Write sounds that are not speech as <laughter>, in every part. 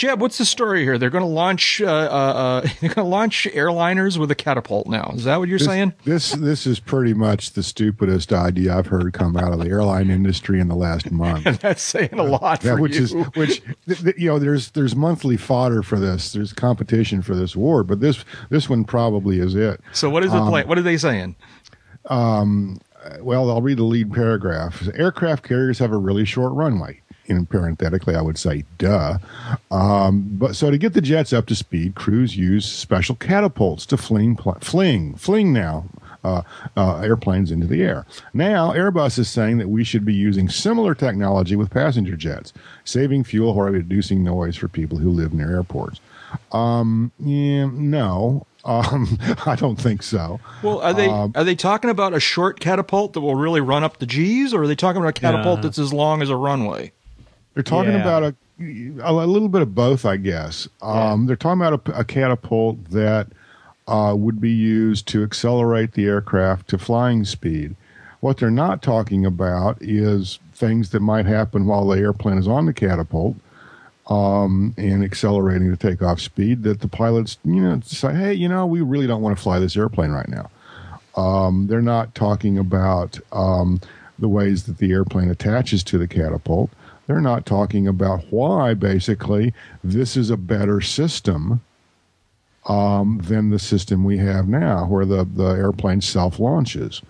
Jeb, what's the story here? They're going to launch uh, uh, uh <laughs> they're going to launch airliners with a catapult now. Is that what you're this, saying? This this is pretty much the stupidest idea I've heard come out of the airline industry in the last month. and <laughs> that's saying a lot for which you. is which th- th- you know there's there's monthly fodder for this. There's competition for this award, but this this one probably is it. so what is the um, plan? What are they saying? Well, I'll read the lead paragraph. Aircraft carriers have a really short runway. And parenthetically, I would say, duh. Um, but so to get the jets up to speed, crews use special catapults to fling, pl- fling, fling now uh, uh, airplanes into the air. Now, Airbus is saying that we should be using similar technology with passenger jets, saving fuel while reducing noise for people who live near airports. Um, yeah, no, um, <laughs> I don't think so. Well, are they um, are they talking about a short catapult that will really run up the G's, or are they talking about a catapult Yeah. that's as long as a runway? They're talking Yeah. about a a little bit of both, I guess. Um, They're talking about a, a catapult that uh, would be used to accelerate the aircraft to flying speed. What they're not talking about is things that might happen while the airplane is on the catapult um, and accelerating to takeoff speed. That the pilots, you know, say, "Hey, you know, we really don't want to fly this airplane right now." Um, they're not talking about um, the ways that the airplane attaches to the catapult. They're not talking about why, basically, this is a better system um, than the system we have now, where the, the airplane self launches.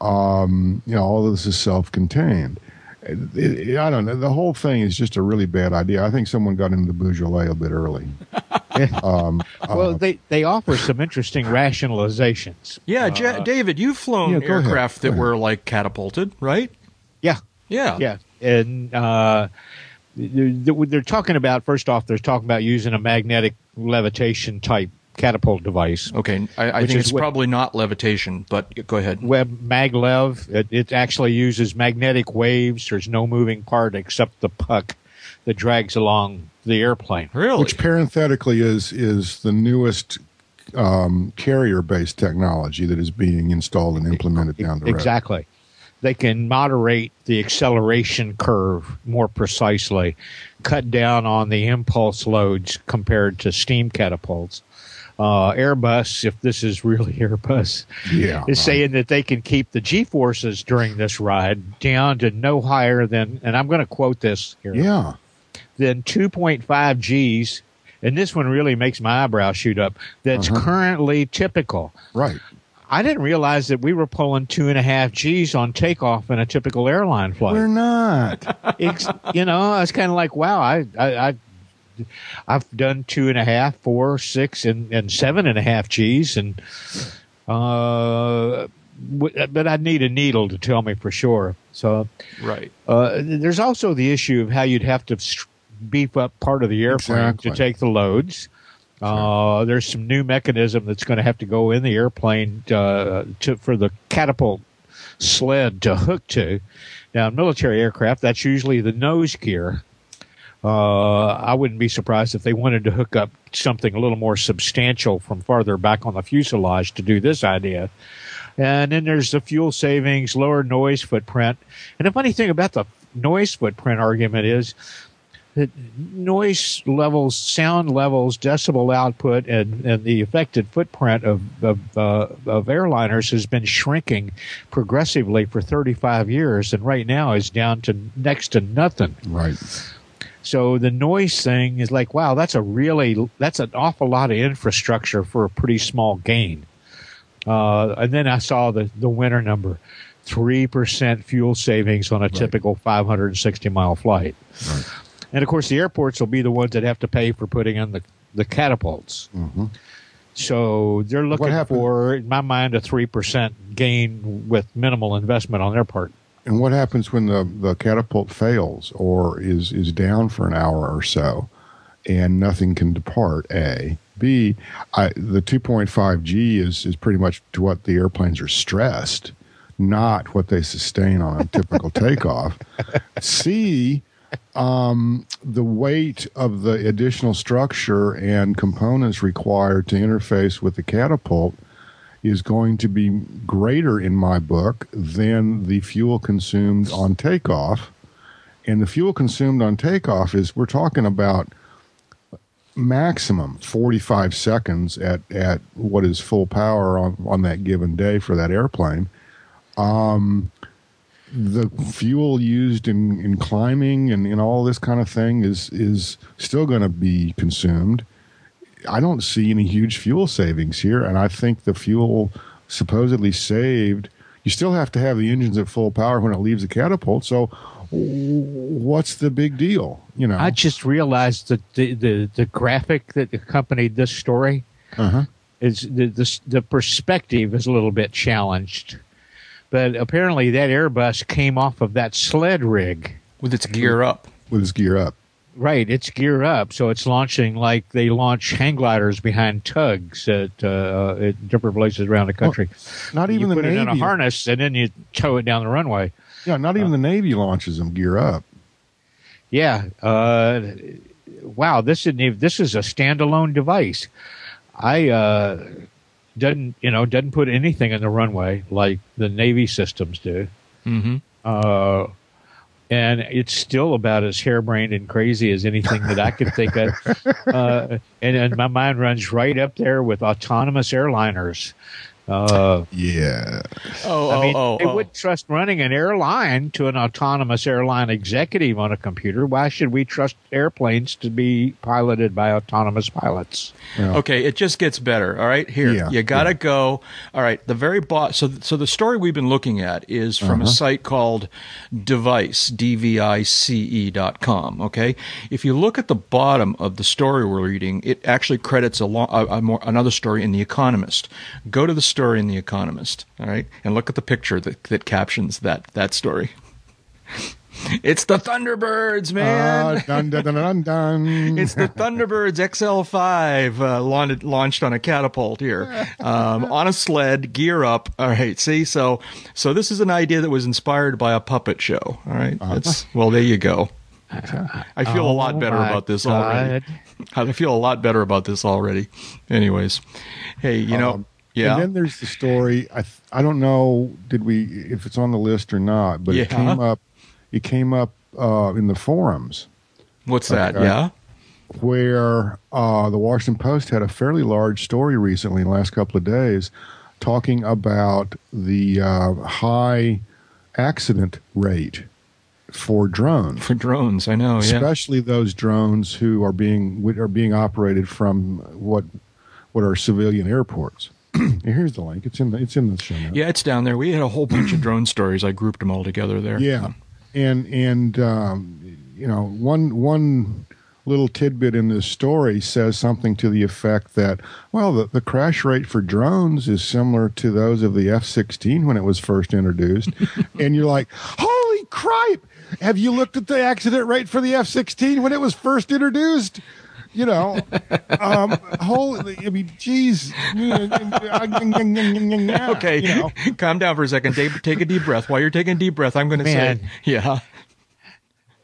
Um, you know, all of this is self contained. It, it, I don't know. The whole thing is just a really bad idea. I think someone got into the Beaujolais a bit early. <laughs> um, Well, uh, they, they offer some interesting rationalizations. Yeah, Uh, Ja- David, you've flown yeah, go ahead. aircraft that ahead. were like catapulted, right? Yeah, Yeah. yeah, and uh, they're, they're talking about first off, they're talking about using a magnetic levitation type catapult device. Okay, I, I think it's what- probably not levitation, but go ahead. Web maglev. It, it actually uses magnetic waves. There's no moving part except the puck that drags along the airplane. Really? which parenthetically is is the newest um, carrier based technology that is being installed and implemented down the road. Exactly. They can moderate the acceleration curve more precisely, cut down on the impulse loads compared to steam catapults. Uh, Airbus, if this is really <laughs> Airbus, Yeah, is saying that they can keep the G forces during this ride down to no higher than, and I'm going to quote this here, Yeah, than 2.5 Gs. And this one really makes my eyebrow shoot up. That's Uh-huh. currently typical. right. I didn't realize that we were pulling two and a half G's on takeoff in a typical airline flight. We're not. <laughs> Ex- you know, I was kind of like, wow, I, I, I, I've done two and a half, four, six, and, and seven and a half G's, and uh, w- but I'd need a needle to tell me for sure. So right. uh, there's also the issue of how you'd have to beef up part of the airplane Exactly. to take the loads. Uh, there's some new mechanism that's going to have to go in the airplane uh, to for the catapult sled to hook to. Now, military aircraft, that's usually the nose gear. Uh, I wouldn't be surprised if they wanted to hook up something a little more substantial from farther back on the fuselage to do this idea. And then there's the fuel savings, lower noise footprint. And the funny thing about the noise footprint argument is noise levels, sound levels, decibel output, and, and the affected footprint of of, uh, of airliners has been shrinking progressively for 35 years, and right now is down to next to nothing. Right. So the noise thing is like, wow, that's a really that's an awful lot of infrastructure for a pretty small gain. Uh, and then I saw the the winter number, three percent fuel savings on a typical 560 mile flight. Right. And of course, the airports will be the ones that have to pay for putting in the the catapults. hmm So they're looking for, in my mind, a three percent gain with minimal investment on their part. And what happens when the, the catapult fails or is, is down for an hour or so and nothing can depart? A. B. I, the 2.5 G is, is pretty much to what the airplanes are stressed, not what they sustain on a typical <laughs> takeoff. C. Um, the weight of the additional structure and components required to interface with the catapult is going to be greater in my book than the fuel consumed on takeoff. And the fuel consumed on takeoff is we're talking about maximum 45 seconds at, at what is full power on, on that given day for that airplane. Um, the fuel used in, in climbing and, and all this kind of thing is is still going to be consumed. I don't see any huge fuel savings here, and I think the fuel supposedly saved. You still have to have the engines at full power when it leaves the catapult. So, what's the big deal? You know, I just realized that the the, the graphic that accompanied this story uh-huh. is the, the the perspective is a little bit challenged. But apparently, that Airbus came off of that sled rig. with its gear up. with his gear up. Right, it's gear up, so it's launching like they launch hang gliders behind tugs at, uh, at different places around the country. Not you even the put it in a harness and then you tow it down the runway. Yeah, not even the Navy launches them gear up. Yeah. Uh, wow. This isn't even, this is a standalone device. I uh, doesn't you know doesn't put anything in the runway like the Navy systems do. Mm-hmm. Uh, and it's still about as harebrained and crazy as anything that I could think of. <laughs> Uh, and, and my mind runs right up there with autonomous airliners. Uh, Yeah. Oh, I mean, oh, oh, they oh. wouldn't trust running an airline to an autonomous airline executive on a computer. Why should we trust airplanes to be piloted by autonomous pilots? Okay, it just gets better. All right, here Yeah, you got to yeah. go. All right, the very bottom. So, so the story we've been looking at is from a Uh-huh. site called Device D V I C E dot com. Okay, if you look at the bottom of the story we're reading, it actually credits a, lo- a, a more another story in the Economist. Go to the story in the Economist. All right, and look at the picture that that captions that that story. <laughs> It's the Thunderbirds, man. Ah, dun, dun, dun, dun, dun. <laughs> It's the Thunderbirds XL5 uh, launched, launched on a catapult here, <laughs> um, on a sled, gear up. All right, see, so so this is an idea that was inspired by a puppet show. All right, that's well, there you go. I feel a lot Oh better about this already. I feel a lot better about this already. Anyways, hey, you know, Um, yeah, And then there's the story. I th- I don't know. Did we if it's on the list or not? But it came up. It came up uh, in the forums what's that? okay. Yeah, where uh, the Washington Post had a fairly large story recently in the last couple of days, talking about the uh, high accident rate for drones. for drones, I know. Yeah, especially those drones who are being are being operated from what what are civilian airports. <clears throat> Here's the link. It's in the it's in the show notes. yeah, it's down there. We had a whole bunch of drone stories. I grouped them all together there. Yeah, and and um, you know one one little tidbit in this story says something to the effect that well the, the crash rate for drones is similar to those of the F-16 when it was first introduced, <laughs> and you're like, holy cripe! Have you looked at the accident rate for the F-16 when it was first introduced? You know, um, holy, I mean, geez. <laughs> Okay, You know. calm down for a second. Dave, take a deep breath. While you're taking a deep breath, I'm going to say, yeah,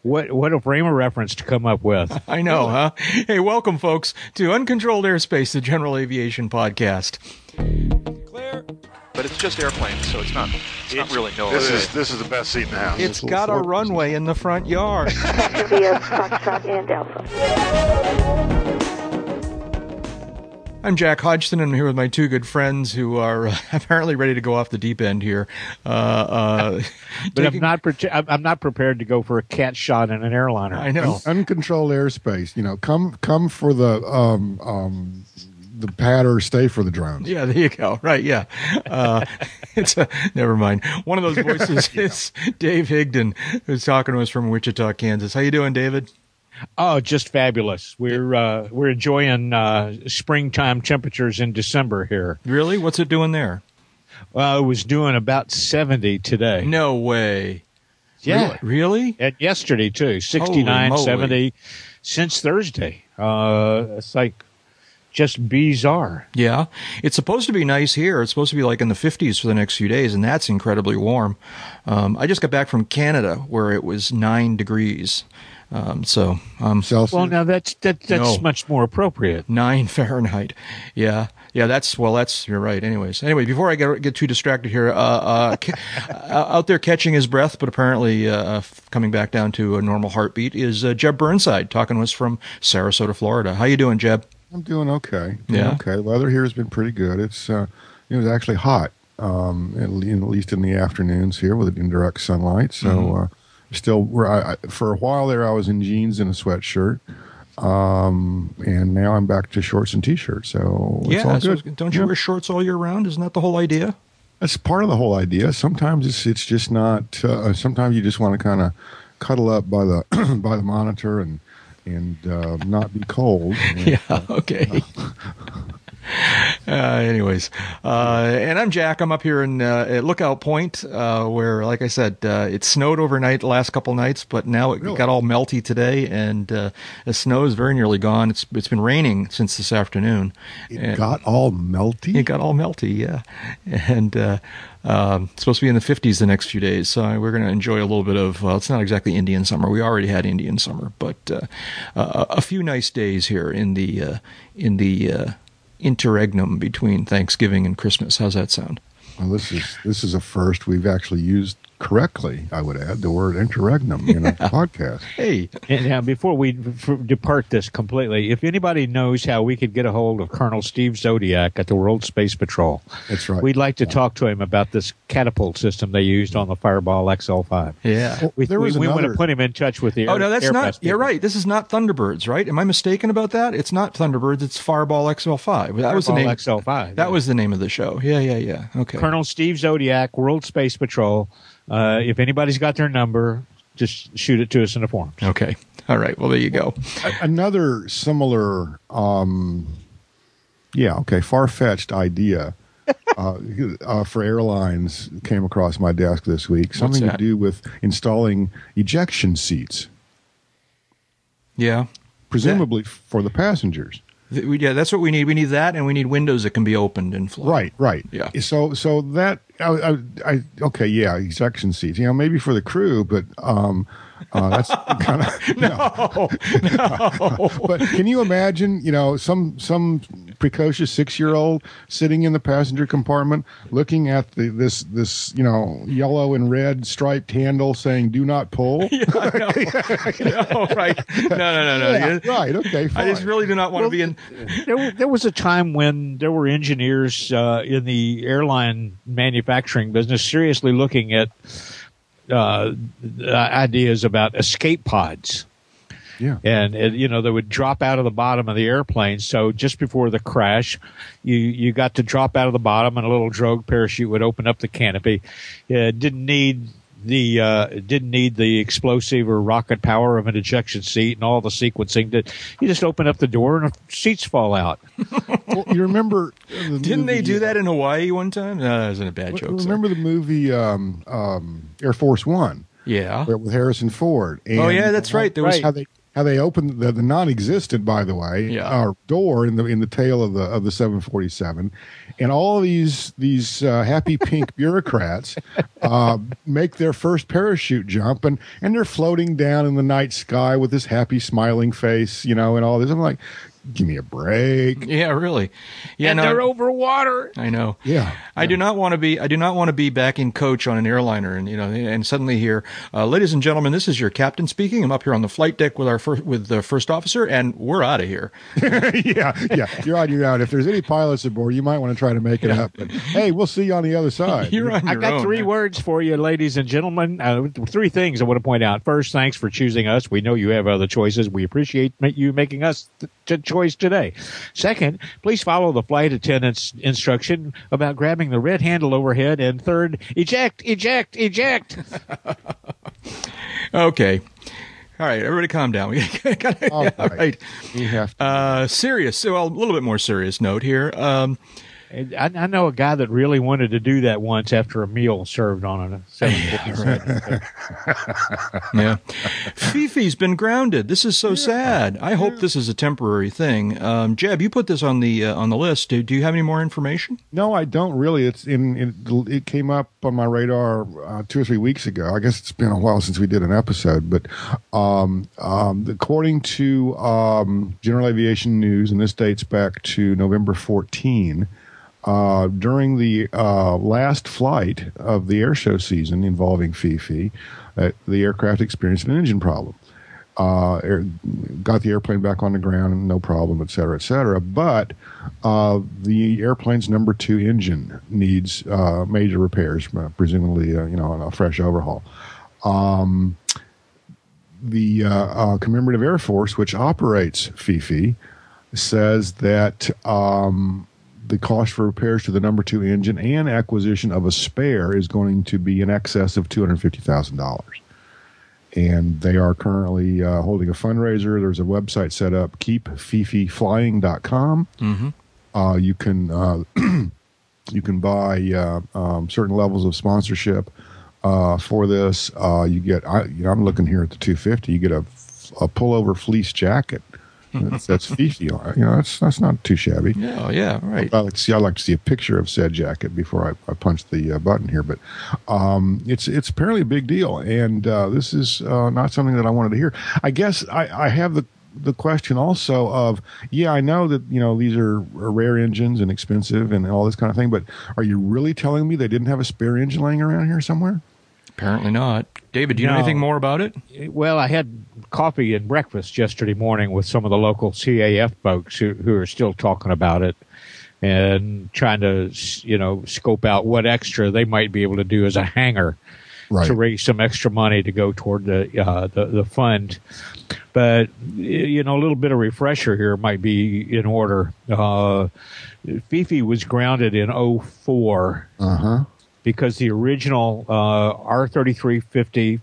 What what a frame of reference to come up with. <laughs> I know, huh? Hey, welcome, folks, to Uncontrolled Airspace, the General Aviation Podcast. Clear. But it's just airplanes, so it's not. It's, not really no. This is this is the best seat in the house. It's got a runway in the front yard. <laughs> Via Foxtrot and Alpha. I'm Jack Hodgson, and I'm here with my two good friends who are uh, <laughs> apparently ready to go off the deep end here. Uh, uh, <laughs> But I'm not pre- I'm I'm not prepared to go for a cat shot in an airliner. I know. uncontrolled airspace. You know, come come for the um um the pad or stay for the drones. Yeah, there you go. Right, yeah. Uh, <laughs> it's a, never mind. One of those <laughs> voices is Dave Higdon, who's talking to us from Wichita, Kansas. How you doing, David? Oh, just fabulous. We're uh, we're enjoying uh, springtime temperatures in December here. Really? What's it doing there? Well, it was doing about 70 today. No way. Yeah. Really? And yesterday too, 69, 70 since Thursday. Uh, it's like just bizarre. Yeah, it's supposed to be nice here. It's supposed to be like in the 50s for the next few days, and that's incredibly warm. Um, I just got back from Canada where it was nine degrees. Um, so um, Celsius. Well, now that's that, that's No. much more appropriate. nine <laughs> Fahrenheit. Yeah, yeah. That's well. That's you're right. Anyways, anyway, before I get get too distracted here, uh, uh, ca- <laughs> uh, out there catching his breath, but apparently uh, f- coming back down to a normal heartbeat is uh, Jeb Burnside talking to us from Sarasota, Florida. How you doing, Jeb? I'm doing okay. Doing Yeah. Okay. The weather here has been pretty good. It's uh, it was actually hot, um, at, least in the afternoons here with indirect sunlight. So Mm-hmm. uh, still, we're, I, for a while there, I was in jeans and a sweatshirt, um, and now I'm back to shorts and t-shirts. So it's yeah. so don't you Yeah. wear shorts all year round? Isn't that the whole idea? That's part of the whole idea. Sometimes it's it's just not. Uh, sometimes you just want to kind of cuddle up by the <clears throat> by the monitor and and uh, not be cold. <laughs> Yeah. Okay. <laughs> Uh, anyways, uh, and I'm Jack. I'm up here in uh, at Lookout Point, uh, where, like I said, uh, it snowed overnight the last couple nights, but now it Really? got all melty today, and uh, the snow is very nearly gone. It's it's been raining since this afternoon. It And- got all melty. it got all melty, yeah. And uh, um, it's supposed to be in the 50s the next few days, so we're going to enjoy a little bit of. Well, it's not exactly Indian summer. We already had Indian summer, but uh, uh, a few nice days here in the uh, in the uh, interregnum between Thanksgiving and Christmas. How's that sound? Well, this is this is a first we've actually used correctly. I would add the word interregnum in a <laughs> podcast. Hey, And now, before we f- depart this completely, if anybody knows how we could get a hold of Colonel Steve Zodiac at the World Space Patrol, That's right. we'd like to talk to him about this catapult system they used on the Fireball XL5. yeah. Well, We, there we, was we want to put him in touch with the Oh air, no, that's Airbus not. You're right. This is not Thunderbirds, right? Am I mistaken about that? It's not Thunderbirds. It's Fireball XL5. That was the name. XL5. That yeah. was the name of the show. Yeah, yeah, yeah. Okay. Colonel Steve Zodiac, World Space Patrol. Uh, if anybody's got their number, just shoot it to us in the forums. Okay. All right. Well, there you go. Another similar, um, yeah, okay, far fetched idea <laughs> uh, uh, for airlines came across my desk this week. Something to that? do with installing ejection seats, Yeah. presumably for the passengers. Yeah, that's what we need. We need that, and we need windows that can be opened and fly. Right, right. Yeah. So, so that I, I, I okay, yeah, ejection seats. You know, maybe for the crew, but um, uh, that's <laughs> kind of no, <laughs> no. but can you imagine? You know, some some precocious six year old sitting in the passenger compartment, looking at the this this you know yellow and red striped handle saying "Do not pull." <laughs> no, right. No, no, no, no. Yeah, Yeah. right. Okay. Fine. I just really do not want to be in. there, there was a time when there were engineers uh, in the airline manufacturing business seriously looking at uh, ideas about escape pods. yeah. and it, you know they would drop out of the bottom of the airplane. So just before the crash, you you got to drop out of the bottom, and a little drogue parachute would open up the canopy. It didn't need the uh, didn't need the explosive or rocket power of an ejection seat and all the sequencing. That you just open up the door and the seats fall out. <laughs> Well, you remember? uh, the <laughs> Didn't they do uh, that in Hawaii one time? No, that wasn't a bad joke. sorry. Remember the movie um, um, Air Force One? Yeah. with Harrison Ford. And Oh, yeah, that's right. There was- how they how they opened the, the non-existent, by the way, Yeah. uh, door in the in the tail of the of the 747, and all these these uh, happy pink <laughs> bureaucrats uh, make their first parachute jump, and and they're floating down in the night sky with this happy smiling face, you know, and all this. I'm like, give me a break. Yeah, really. Yeah, and no, they're over water. I know. Yeah, I do not want to be. I do not want to be back in coach on an airliner, and you know, and suddenly here, uh, ladies and gentlemen, this is your captain speaking. I'm up here on the flight deck with our first, with the first officer, and we're out of here. <laughs> yeah, yeah. You're on your own. If there's any pilots aboard, you might want to try to make it up. But hey, we'll see you on the other <laughs> side. You're on I your got own. three man. words for you, ladies and gentlemen. Uh, three things I want to point out. First, thanks for choosing us. We know you have other choices. We appreciate you making us the t- choice today. Second, please follow the flight attendant's instruction about grabbing the red handle overhead. And third, eject, eject, eject. <laughs> Okay. All right, everybody, calm down. <laughs> We gotta- All all right. right. We have to. Uh, serious. Well, a little bit more serious note here. Um, I, I know a guy that really wanted to do that once after a meal served on a 747. <laughs> yeah. Fifi's been grounded. This is so sad. I hope this is a temporary thing. Um, Jeb, you put this on the uh, on the list. Do, do you have any more information? No, I don't really. It's in, in it came up on my radar uh, two or three weeks ago. I guess it's been a while since we did an episode, but um, um, according to um, General Aviation News, and this dates back to November 14. Uh, during the uh, last flight of the air show season involving Fifi, uh, the aircraft experienced an engine problem. Uh, air, got the airplane back on the ground, no problem, et cetera, et cetera. But uh, the airplane's number two engine needs uh, major repairs, presumably, you know, a fresh overhaul. Um, the Commemorative Air Force, which operates Fifi, says that um, the cost for repairs to the number two engine and acquisition of a spare is going to be in excess of $250,000. And they are currently uh, holding a fundraiser. There's a website set up, keepfififlying.com. Mm-hmm. Uh, you can uh, <clears throat> you can buy uh, um, certain levels of sponsorship uh, for this. Uh, you get I, you know, I'm looking here at the 250. You get a, a pullover fleece jacket that's, that's Fifi. You know, that's that's not too shabby. Yeah, yeah, right. I like to see. I like to see a picture of said jacket before I, I punch the uh, button here. But um, it's it's apparently a big deal, and uh, this is uh, not something that I wanted to hear. I guess I, I have the the question also of yeah i know that you know these are, are, rare engines and expensive and all this kind of thing but are you really telling me they didn't have a spare engine laying around here somewhere apparently not david do you no. know anything more about it well i had coffee and breakfast yesterday morning with some of the local CAF folks who, who are still talking about it and trying to, you know, scope out what extra they might be able to do as a hanger right. to raise some extra money to go toward the, uh, the, the fund. But, you know, a little bit of refresher here might be in order. Uh, Fifi was grounded in 4 uh-huh. Because the original uh, R3350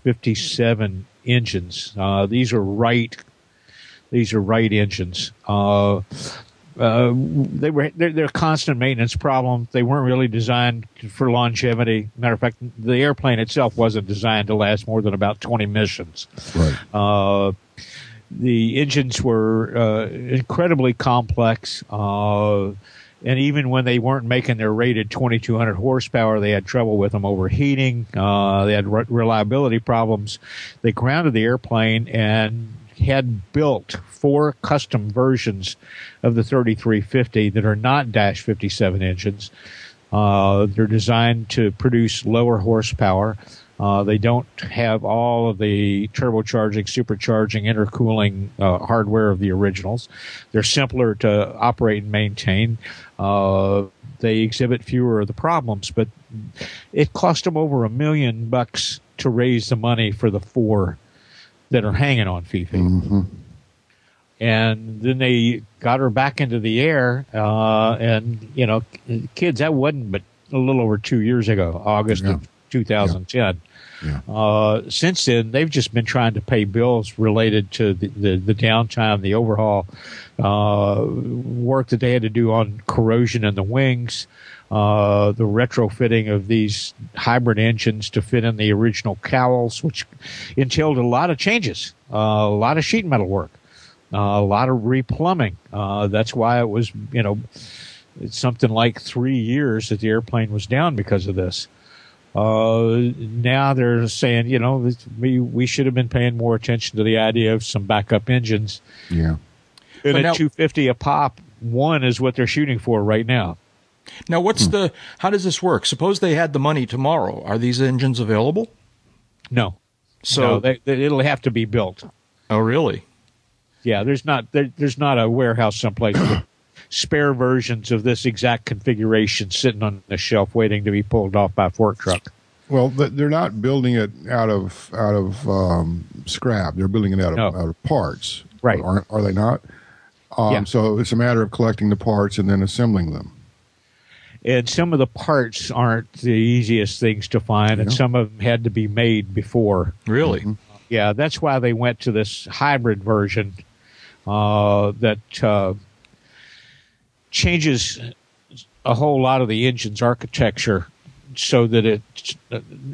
57 engines. Uh, these are Wright. These are Wright engines. Uh, uh, they were they're, they're, a constant maintenance problem. They weren't really designed for longevity. Matter of fact, the airplane itself wasn't designed to last more than about twenty missions. Right. Uh, the engines were uh, incredibly complex. Uh, and even when they weren't making their rated 2200 horsepower, they had trouble with them overheating. Uh, they had re- reliability problems. They grounded the airplane and had built four custom versions of the 3350 that are not Dash 57 engines. Uh, they're designed to produce lower horsepower. Uh, they don't have all of the turbocharging, supercharging, intercooling uh, hardware of the originals. They're simpler to operate and maintain. Uh, they exhibit fewer of the problems, but it cost them over a million bucks to raise the money for the four that are hanging on Fifi. Mm-hmm. And then they got her back into the air, uh, and you know, kids, that wasn't but a little over two years ago, August yeah. of 2010. Yeah. Uh, since then, they've just been trying to pay bills related to the, the, the downtime, the overhaul, uh, work that they had to do on corrosion in the wings, uh, the retrofitting of these hybrid engines to fit in the original cowls, which entailed a lot of changes, uh, a lot of sheet metal work, uh, a lot of replumbing. Uh, that's why it was, you know, it's something like three years that the airplane was down because of this. Uh, now they're saying, you know, we we should have been paying more attention to the idea of some backup engines. Yeah, and at two fifty a pop, one is what they're shooting for right now. Now, what's hmm. the? How does this work? Suppose they had the money tomorrow. Are these engines available? No. So no, they, they, it'll have to be built. Oh, really? Yeah, there's not there, there's not a warehouse someplace spare versions of this exact configuration sitting on the shelf waiting to be pulled off by a fork truck. Well, they're not building it out of out of um, scrap. They're building it out of no. out of parts. Right? Are, are they not? Um, yeah. So it's a matter of collecting the parts and then assembling them. And some of the parts aren't the easiest things to find, yeah. and some of them had to be made before. Really? Mm-hmm. Yeah, that's why they went to this hybrid version uh, that uh, changes a whole lot of the engine's architecture so that it's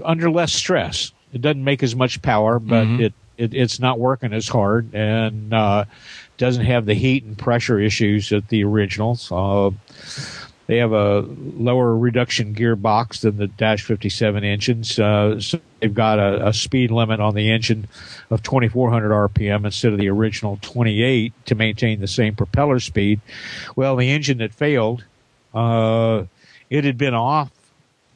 under less stress. It doesn't make as much power, but Mhm. it, it it's not working as hard and uh, doesn't have the heat and pressure issues that the originals. Uh, they have a lower reduction gearbox than the Dash 57 engines. Uh, so they've got a, a speed limit on the engine of 2,400 RPM instead of the original 28 to maintain the same propeller speed. Well, the engine that failed, uh, it had been off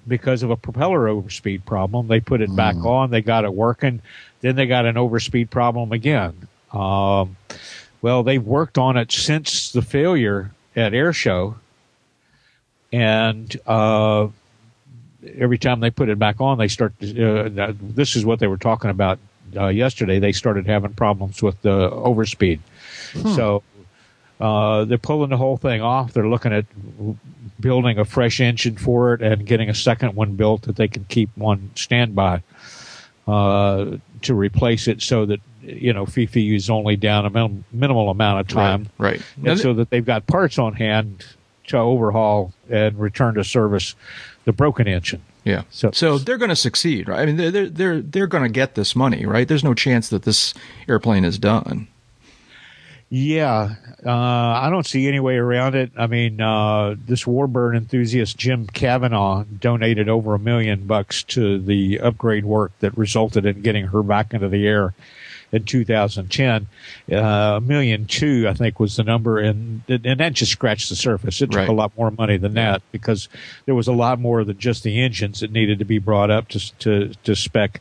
because of a propeller overspeed problem. They put it back on, they got it working, then they got an overspeed problem again. Um, well, they've worked on it since the failure at Airshow, and uh, every time they put it back on, they start. To, uh, this is what they were talking about uh, yesterday. They started having problems with the overspeed, so uh, they're pulling the whole thing off. They're looking at building a fresh engine for it and getting a second one built that they can keep one standby uh, to replace it, so that you know Fifi is only down a minim- minimal amount of time Right. Now, and so that they've got parts on hand overhaul and return to service the broken engine. yeah. So- So, they're going to succeed, right? I mean, they're they're they're, they're going to get this money, right? There's no chance that this airplane is done. Yeah, uh, I don't see any way around it. I mean, uh, this Warbird enthusiast Jim Cavanaugh donated over a million bucks to the upgrade work that resulted in getting her back into the air in 2010. Uh, a million two, I think, was the number, and and that just scratched the surface. It took Right. a lot more money than that because there was a lot more than just the engines that needed to be brought up to to, to spec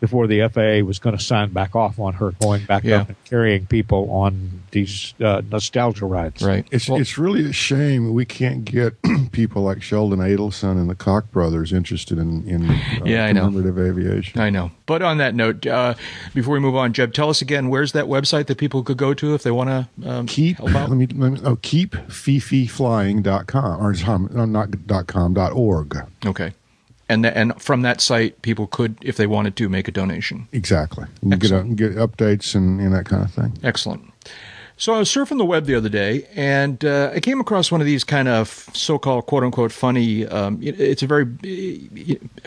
before the FAA was going to sign back off on her going back Yeah. up and carrying people on these uh, nostalgia rides. Right. It's Well- it's really a shame we can't get <clears throat> people like Sheldon Adelson and the Koch brothers interested in in uh, Yeah, I know. commemorative aviation. I know. But on that note, uh, before we move on, Jeb, tell us again where's that website that people could go to if they want to um, Keep help out? let me, let me oh keepfififlying.com or um, no, not dot com dot org. Okay. And th- and from that site, people could, if they wanted to, make a donation. Exactly. Get, get updates and, and that kind of thing. Excellent. So I was surfing the web the other day, and uh, I came across one of these kind of so-called "quote-unquote" funny. Um, it- it's a very.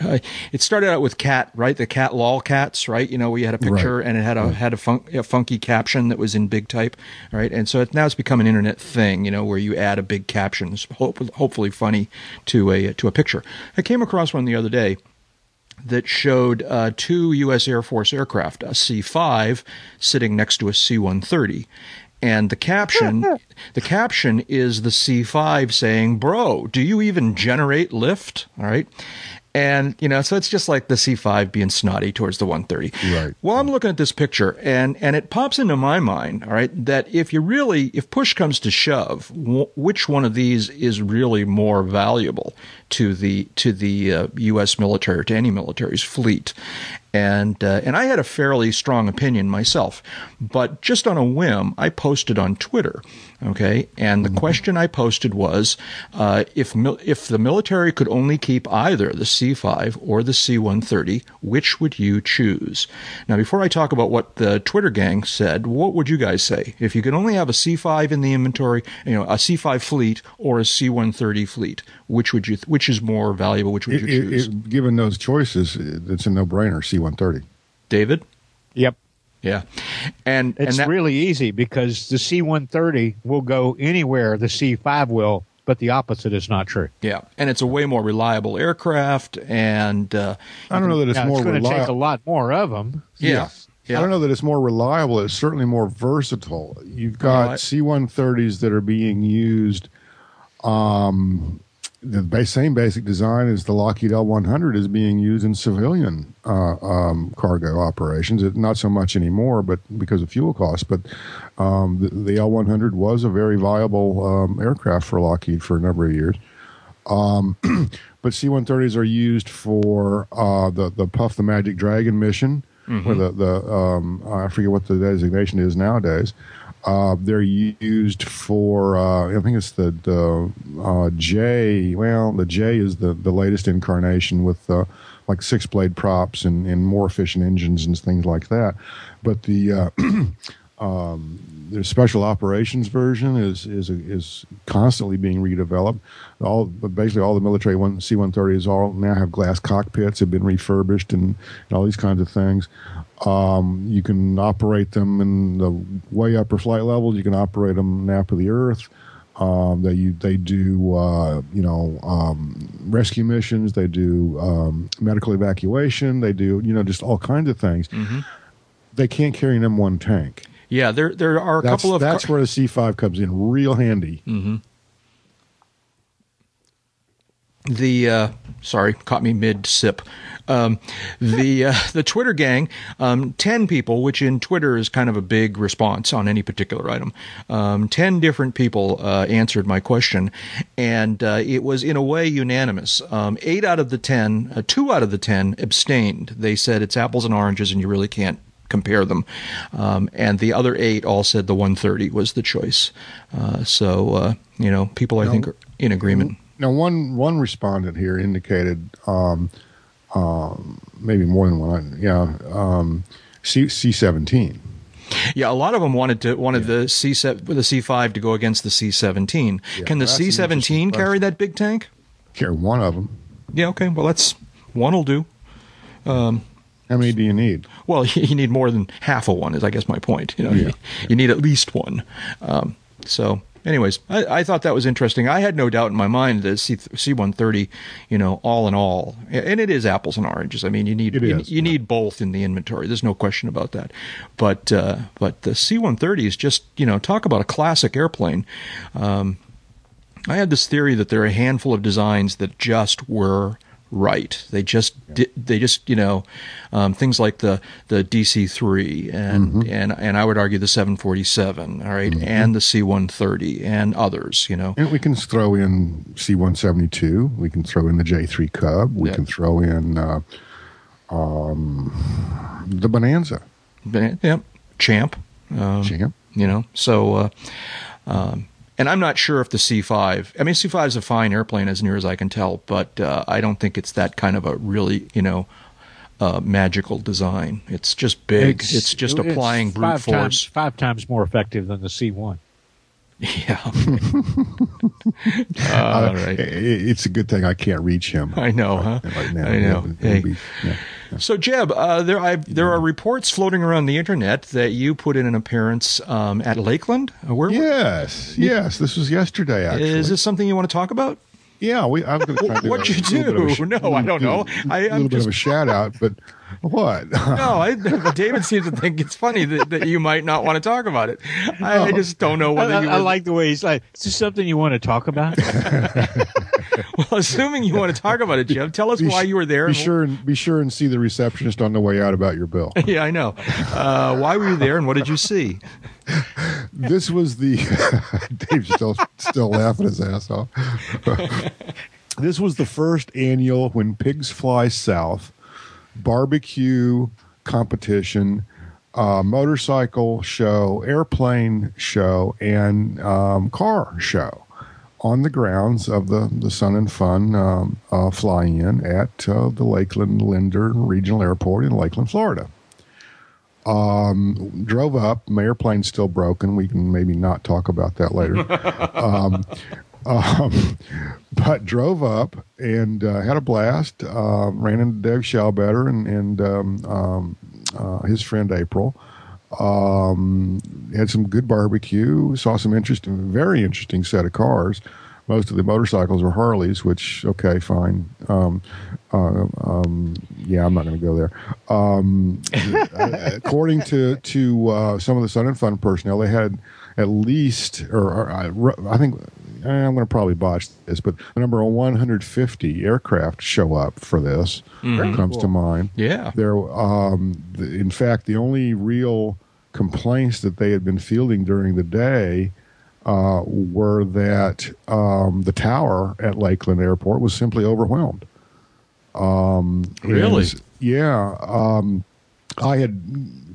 Uh, it started out with cat, right? The cat lol cats, right? You know, we had a picture Right. and it had a had a, fun, a funky caption that was in big type, right? And so it, now it's become an internet thing, you know, where you add a big caption, hopefully funny to a to a picture. I came across one the other day that showed uh, two U.S. Air Force aircraft, a C-5 sitting next to a C-130, and the caption mm-hmm. the caption is the C-5 saying, "Bro, do you even generate lift?" All right. And you know, so it's just like the C5 being snotty towards the 130. Right. Well, I'm looking at this picture, and and it pops into my mind, all right, that if you really, if push comes to shove, w- which one of these is really more valuable to the to the uh, U.S. military or to any military's fleet? And uh, and I had a fairly strong opinion myself, but just on a whim, I posted on Twitter. Okay, and the question I posted was, uh, if mil- if the military could only keep either the C5 or the C130, which would you choose? Now, before I talk about what the Twitter gang said, what would you guys say if you could only have a C5 in the inventory, you know, a C5 fleet or a C130 fleet? Which would you? Th- which is more valuable? Which would you it, choose? it, given those choices, it's a no-brainer. C-130. David? Yep. Yeah, and It's and that, really easy because the C-130 will go anywhere the C-5 will, but the opposite is not true. yeah, and it's a way more reliable aircraft, and uh, I don't know that it's Now, more it's going to take a reliable. lot more of them. yeah, yeah. I don't know that it's more reliable. It's certainly more versatile. You've got I- C-130s that are being used. Um, the same basic design as the Lockheed L-100 is being used in civilian uh, um, cargo operations. It, not so much anymore, but because of fuel costs. But um, the, the L-100 was a very viable um, aircraft for Lockheed for a number of years. Um, <clears throat> but C-130s are used for uh, the the Puff the Magic Dragon mission, where the the um, I forget what the designation is nowadays. Uh, they're used for uh, I think it's the, the uh, J. Well, the J is the the latest incarnation with uh, like six blade props and, and more efficient engines and things like that. But the uh, <clears throat> Um, the special operations version is is is constantly being redeveloped. All basically all the military one C one thirties all now have glass cockpits, have been refurbished, and, and all these kinds of things. Um, you can operate them in the way upper flight levels. You can operate them nap of the earth. Um, they they do uh, you know um, rescue missions. They do um, medical evacuation. They do you know just all kinds of things. They can't carry an M1 tank. Yeah, there there are a That's, couple of that's car- where the C5 comes in real handy. The uh, sorry caught me mid sip um, the uh, the Twitter gang um, ten people which in Twitter is kind of a big response on any particular item um, ten different people uh, answered my question and uh, it was in a way unanimous. Um, eight out of the ten uh, two out of the ten abstained. They said it's apples and oranges and you really can't compare them. Um, and the other eight all said the 130 was the choice. Uh, so uh, you know people I think are in agreement. Now, one one respondent here indicated, um, um, maybe more than one. Yeah, um, C C seventeen. Yeah, a lot of them wanted to wanted the C the C five to go against the C seventeen. Can the C seventeen carry that big tank? Carry one of them. Yeah, okay. Well, that's one'll do. How many do you need? Well, <laughs> you need more than half of one. Is I guess my point. You know, Yeah. you, you need at least one. Um, so, anyways, I, I thought that was interesting. I had no doubt in my mind that C C one thirty, you know, all in all, and it is apples and oranges. I mean, you need you, you need both in the inventory. There's no question about that. But uh, but the C one thirty is just you know talk about a classic airplane. Um, I had this theory that there are a handful of designs that just were right. They just di- they just you know um, things like the the DC three and and and I would argue the seven forty seven. All right, and the C one thirty and others. You know, And we can throw in C one seventy two. We can throw in the J three Cub. We Yeah. can throw in uh, um, the Bonanza. But, yeah, Champ. Um, Champ. You know, so. Uh, um, and I'm not sure if the C5. I mean, C5 is a fine airplane as near as I can tell, but uh, I don't think it's that kind of a really, you know, uh, magical design. It's just big. It's, just it's applying brute force. Times, five times more effective than the C1. <laughs> Yeah. <laughs> All right. It's a good thing I can't reach him. I know, huh? Right now. I know. It would Hey. be- yeah. So, Jeb, uh, there I, there are reports floating around the internet that you put in an appearance um, at Lakeland. Uh, Where Yes, yes. This was yesterday. Actually, is this something you want to talk about? Yeah, we. I'm going to try to do <laughs> What'd a you little a do? sh- <laughs> No, I don't know. I- A little I'm bit just- of a shout out, but what? <laughs> No, I, David seems to think it's funny that, that you might not want to talk about it. I, I just don't know I, whether you I were, like the way he's like, is this something you want to talk about? <laughs> well, assuming you want to talk about it, Jeb. Tell us Be why you were there. Be and- sure and be sure and see the receptionist on the way out about your bill. <laughs> Yeah, I know. Uh, why were you there, and what did you see? this was the Dave's still still laughing his ass off. this was the first annual when pigs fly south barbecue competition, uh, motorcycle show, airplane show, and um, car show on the grounds of the the Sun and Fun um, uh, fly-in at uh, the Lakeland Linder Regional Airport in Lakeland, Florida drove up. My airplane's still broken. We can maybe not talk about that later. <laughs> um, <laughs> but drove up and uh, had a blast. Uh, ran into Dave Schaubetter and, and um, um, uh, his friend April. Um, had some good barbecue. Saw some interesting, very interesting set of cars. Most of the motorcycles were Harleys, which okay, fine. Um, uh, yeah, I'm not going to go there. <laughs> According to to uh, some of the Sun and Fun personnel, they had at least, or, or I, I think eh, I'm going to probably botch this, but the number 150 aircraft show up for this. Comes to mind. Yeah. There, um, the, in fact, the only real complaints that they had been fielding during the day uh, were that um, the tower at Lakeland Airport was simply overwhelmed. Really? And, yeah. Um, I had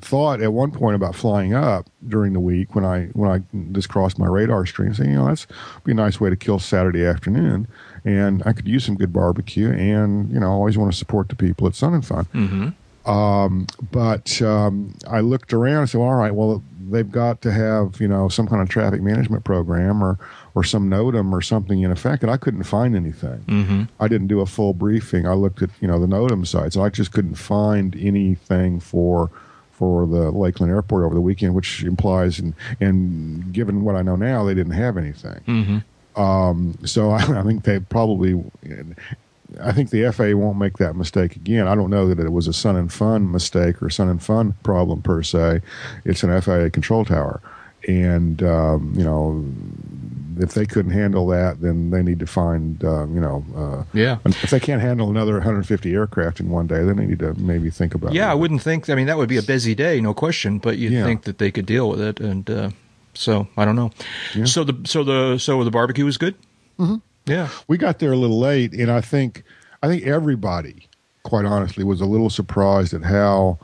thought at one point about flying up during the week when I when I this crossed my radar screen, saying, you know, that's be a nice way to kill Saturday afternoon, and I could use some good barbecue, and you know, I always want to support the people at Sun and Fun. Um, but um, I looked around and said, well, all right, well, they've got to have you know some kind of traffic management program or or some NOTAM or something in effect, and I couldn't find anything. Mm-hmm. I didn't do a full briefing. I looked at you know the NOTAM sites, and I just couldn't find anything for for the Lakeland Airport over the weekend, which implies and and given what I know now, they didn't have anything. Mm-hmm. Um, so I, <laughs> I think they probably. I think the FAA won't make that mistake again. I don't know that it was a Sun and Fun mistake or Sun and Fun problem per se. It's an FAA control tower, and um, you know, if they couldn't handle that, then they need to find uh, you know, uh, Yeah. if they can't handle another 150 aircraft in one day, then they need to maybe think about. Yeah, I wouldn't think. I mean, that would be a busy day, no question. But you'd Yeah. think that they could deal with it, and uh, so I don't know. Yeah. So the so the so the barbecue was good. Mm-hmm. Yeah. we got there a little late, and I think I think everybody, quite honestly, was a little surprised at how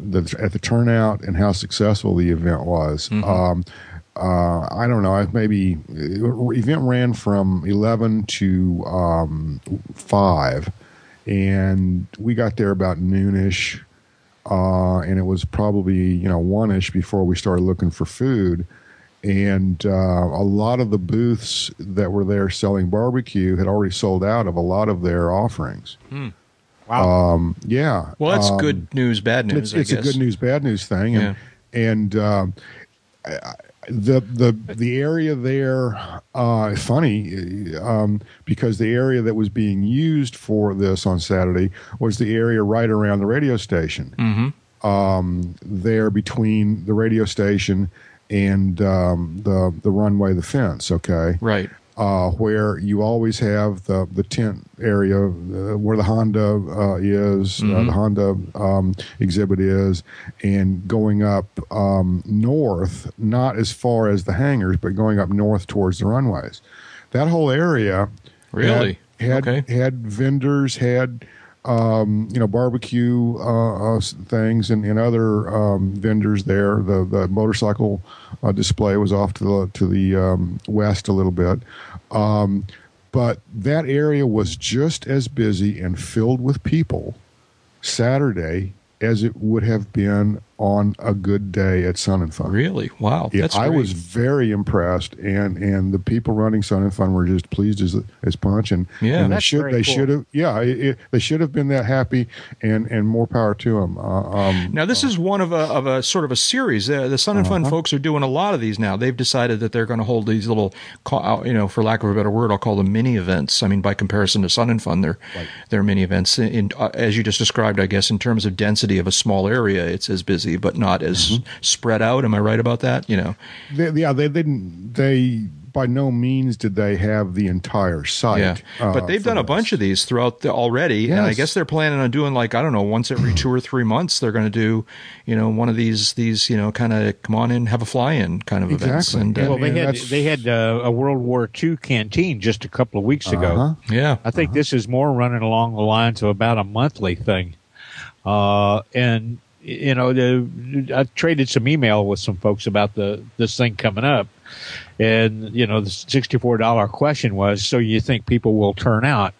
the at the turnout and how successful the event was. Um, uh, I don't know. I Maybe uh, event ran from eleven to um, five, and we got there about noonish. Uh, and it was probably you know one ish before we started looking for food and uh, a lot of the booths that were there selling barbecue had already sold out of a lot of their offerings. Wow. Um, yeah. Well, that's Um, good news, bad news. It's, it's I a guess. good news, bad news thing, and and um, I- I- the the the area there, uh, funny, um, because the area that was being used for this on Saturday was the area right around the radio station Mm-hmm. um, there between the radio station and um, the the runway, the fence. Okay, Right. uh, where you always have the the tent area uh, where the Honda uh, is, uh, the Honda um, exhibit is, and going up um, north, not as far as the hangars, but going up north towards the runways. That whole area Really? had had, Okay. had vendors, had um, you know barbecue uh, uh, things, and, and other um, vendors there. The the motorcycle uh, display was off to the to the um, west a little bit, um, but that area was just as busy and filled with people Saturday as it would have been on a good day at Sun and Fun. Really? Wow. Yeah, That's I was very impressed, and and the people running Sun and Fun were just pleased as as punch, and Yeah. and they should very they cool. should have yeah it, it- they should have been that happy, and and more power to them. Uh, um, Now this is one of a of a sort of a series. Uh, the Sun and Fun folks are doing a lot of these now. They've decided that they're going to hold these little, uh, you know, for lack of a better word, I'll call them mini events. I mean, by comparison to Sun and Fun, they're they're mini events. In, in uh, as you just described, I guess in terms of density of a small area, it's as busy, but not as spread out. Am I right about that? You know, they, yeah, they didn't they by no means did they have the entire site. yeah. uh, but they've for done a bunch of these throughout the, already, and I guess they're planning on doing like I don't know, once every two or three months, they're going to do, you know, one of these these you know kind of come on in, have a fly-in kind of events, Exactly. and uh, Yeah. well, they had that's- they had uh, a World War II canteen just a couple of weeks ago. Uh-huh. yeah. I think this is more running along the lines of about a monthly thing. Uh, and you know, the, I traded some email with some folks about the this thing coming up, and you know, the sixty-four dollar question was, so you think people will turn out?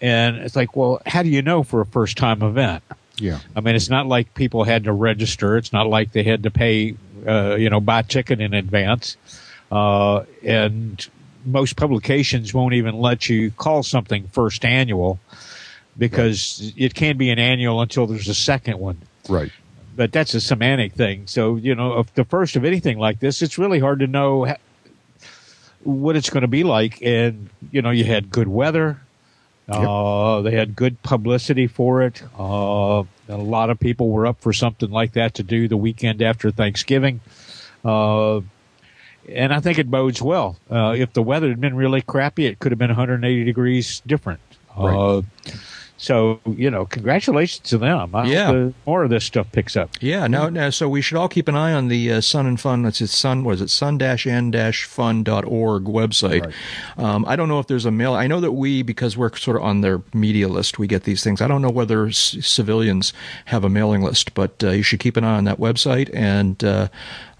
And it's like, well, how do you know for a first-time event? Yeah. I mean, it's not like people had to register. It's not like they had to pay, uh, you know, buy ticket in advance. Uh, and most publications won't even let you call something first annual because it can be an annual until there's a second one. Right. But that's a semantic thing. So, you know, if the first of anything like this, it's really hard to know ha- what it's going to be like. And, you know, you had good weather. Uh, they had good publicity for it. Uh, a lot of people were up for something like that to do the weekend after Thanksgiving. Uh, and I think it bodes well. Uh, if the weather had been really crappy, it could have been 180 degrees different. Right. So, you know, congratulations to them. I hope Yeah. the- more of this stuff picks up. Yeah, now, now, so we should all keep an eye on the uh, Sun and Fun. It's its Sun. Was it sun-n-fun.org website? Right. Um, I don't know if there's a mail. I know that we, because we're sort of on their media list, we get these things. I don't know whether c- civilians have a mailing list, but uh, you should keep an eye on that website. And uh,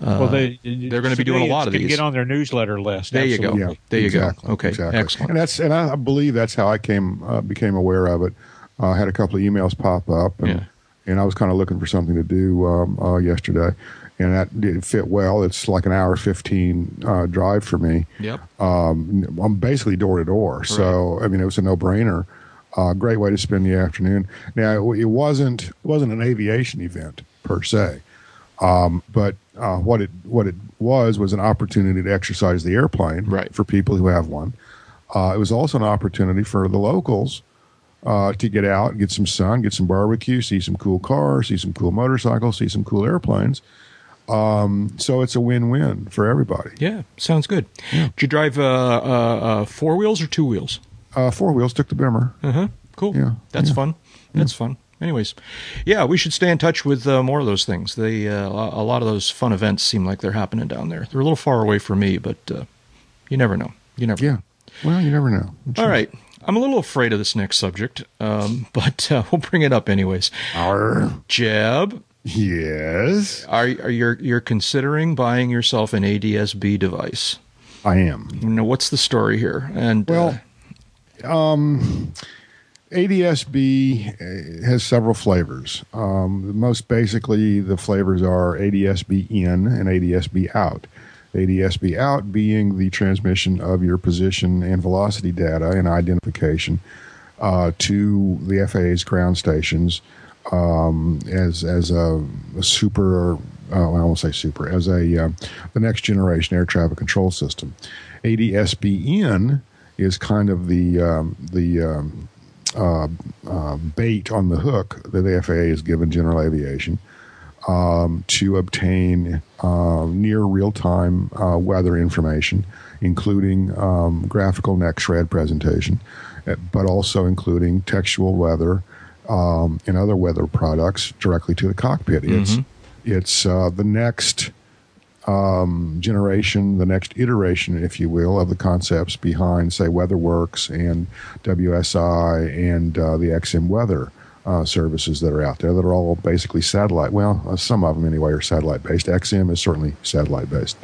uh, Well, they, they're going to be doing a lot of civilians can these. Get on their newsletter list. There you go. Yeah, There you go. exactly, Okay, exactly. excellent. And that's and I believe that's how I came uh, became aware of it. Uh, I had a couple of emails pop up, and, Yeah. and I was kind of looking for something to do um, uh, yesterday, and that did fit well. It's like an hour fifteen uh, drive for me. Yep. Um, I'm basically door to door, so I mean it was a no brainer. Uh, great way to spend the afternoon. Now it wasn't it wasn't an aviation event per se, um, but uh, what it what it was was an opportunity to exercise the airplane Right. for people who have one. Uh, it was also an opportunity for the locals uh, to get out, get some sun, get some barbecue, see some cool cars, see some cool motorcycles, see some cool airplanes. Um, so it's a win-win for everybody. Yeah, sounds good. Did you drive uh, uh, uh, four wheels or two wheels? Uh, four wheels took the Bimmer. Uh huh. Cool. Yeah, That's yeah. fun. That's fun. Anyways, yeah, we should stay in touch with uh, more of those things. They uh, a lot of those fun events seem like they're happening down there. They're a little far away from me, but uh, you never know. You never. Yeah. Well, you never know. All right. I'm a little afraid of this next subject, um, <laughs> but uh, we'll bring it up anyways. Arr. Jeb, Yes, are, are you you're considering buying yourself an ADSB device? I am. Know, what's the story here? And uh, Well, um, ADSB uh, has several flavors. Um, most basically, the flavors are ADSB in and ADSB out. ADSB out being the transmission of your position and velocity data and identification uh, to the FAA's ground stations um, as as a, a super. Uh, I won't say super as a uh, the next generation air traffic control system. ADSB-N is kind of the um, the um, uh, uh, bait on the hook that the FAA has given general aviation um, to obtain uh, near real time uh, weather information, including um, graphical NEXRAD presentation, uh, but also including textual weather um, and other weather products directly to the cockpit. It's it's uh, the next um, generation, the next iteration, if you will, of the concepts behind, say, WeatherWorks and WSI and uh, the XM Weather uh, services that are out there that are all basically satellite. Well, uh, some of them anyway are satellite based. XM is certainly satellite based.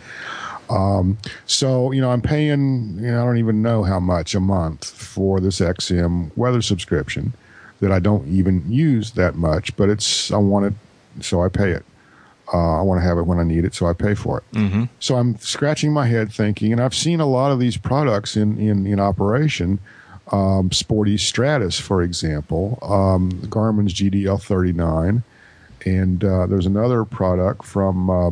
Um, so, you know, I'm paying, you know, I don't even know how much a month for this XM weather subscription that I don't even use that much, but it's, I want it, so I pay it. Uh, I want to have it when I need it, so I pay for it. So I'm scratching my head thinking, and I've seen a lot of these products in, in, in operation. Um, Sporty Stratus, for example, um, Garmin's GDL39, and uh, there's another product from uh,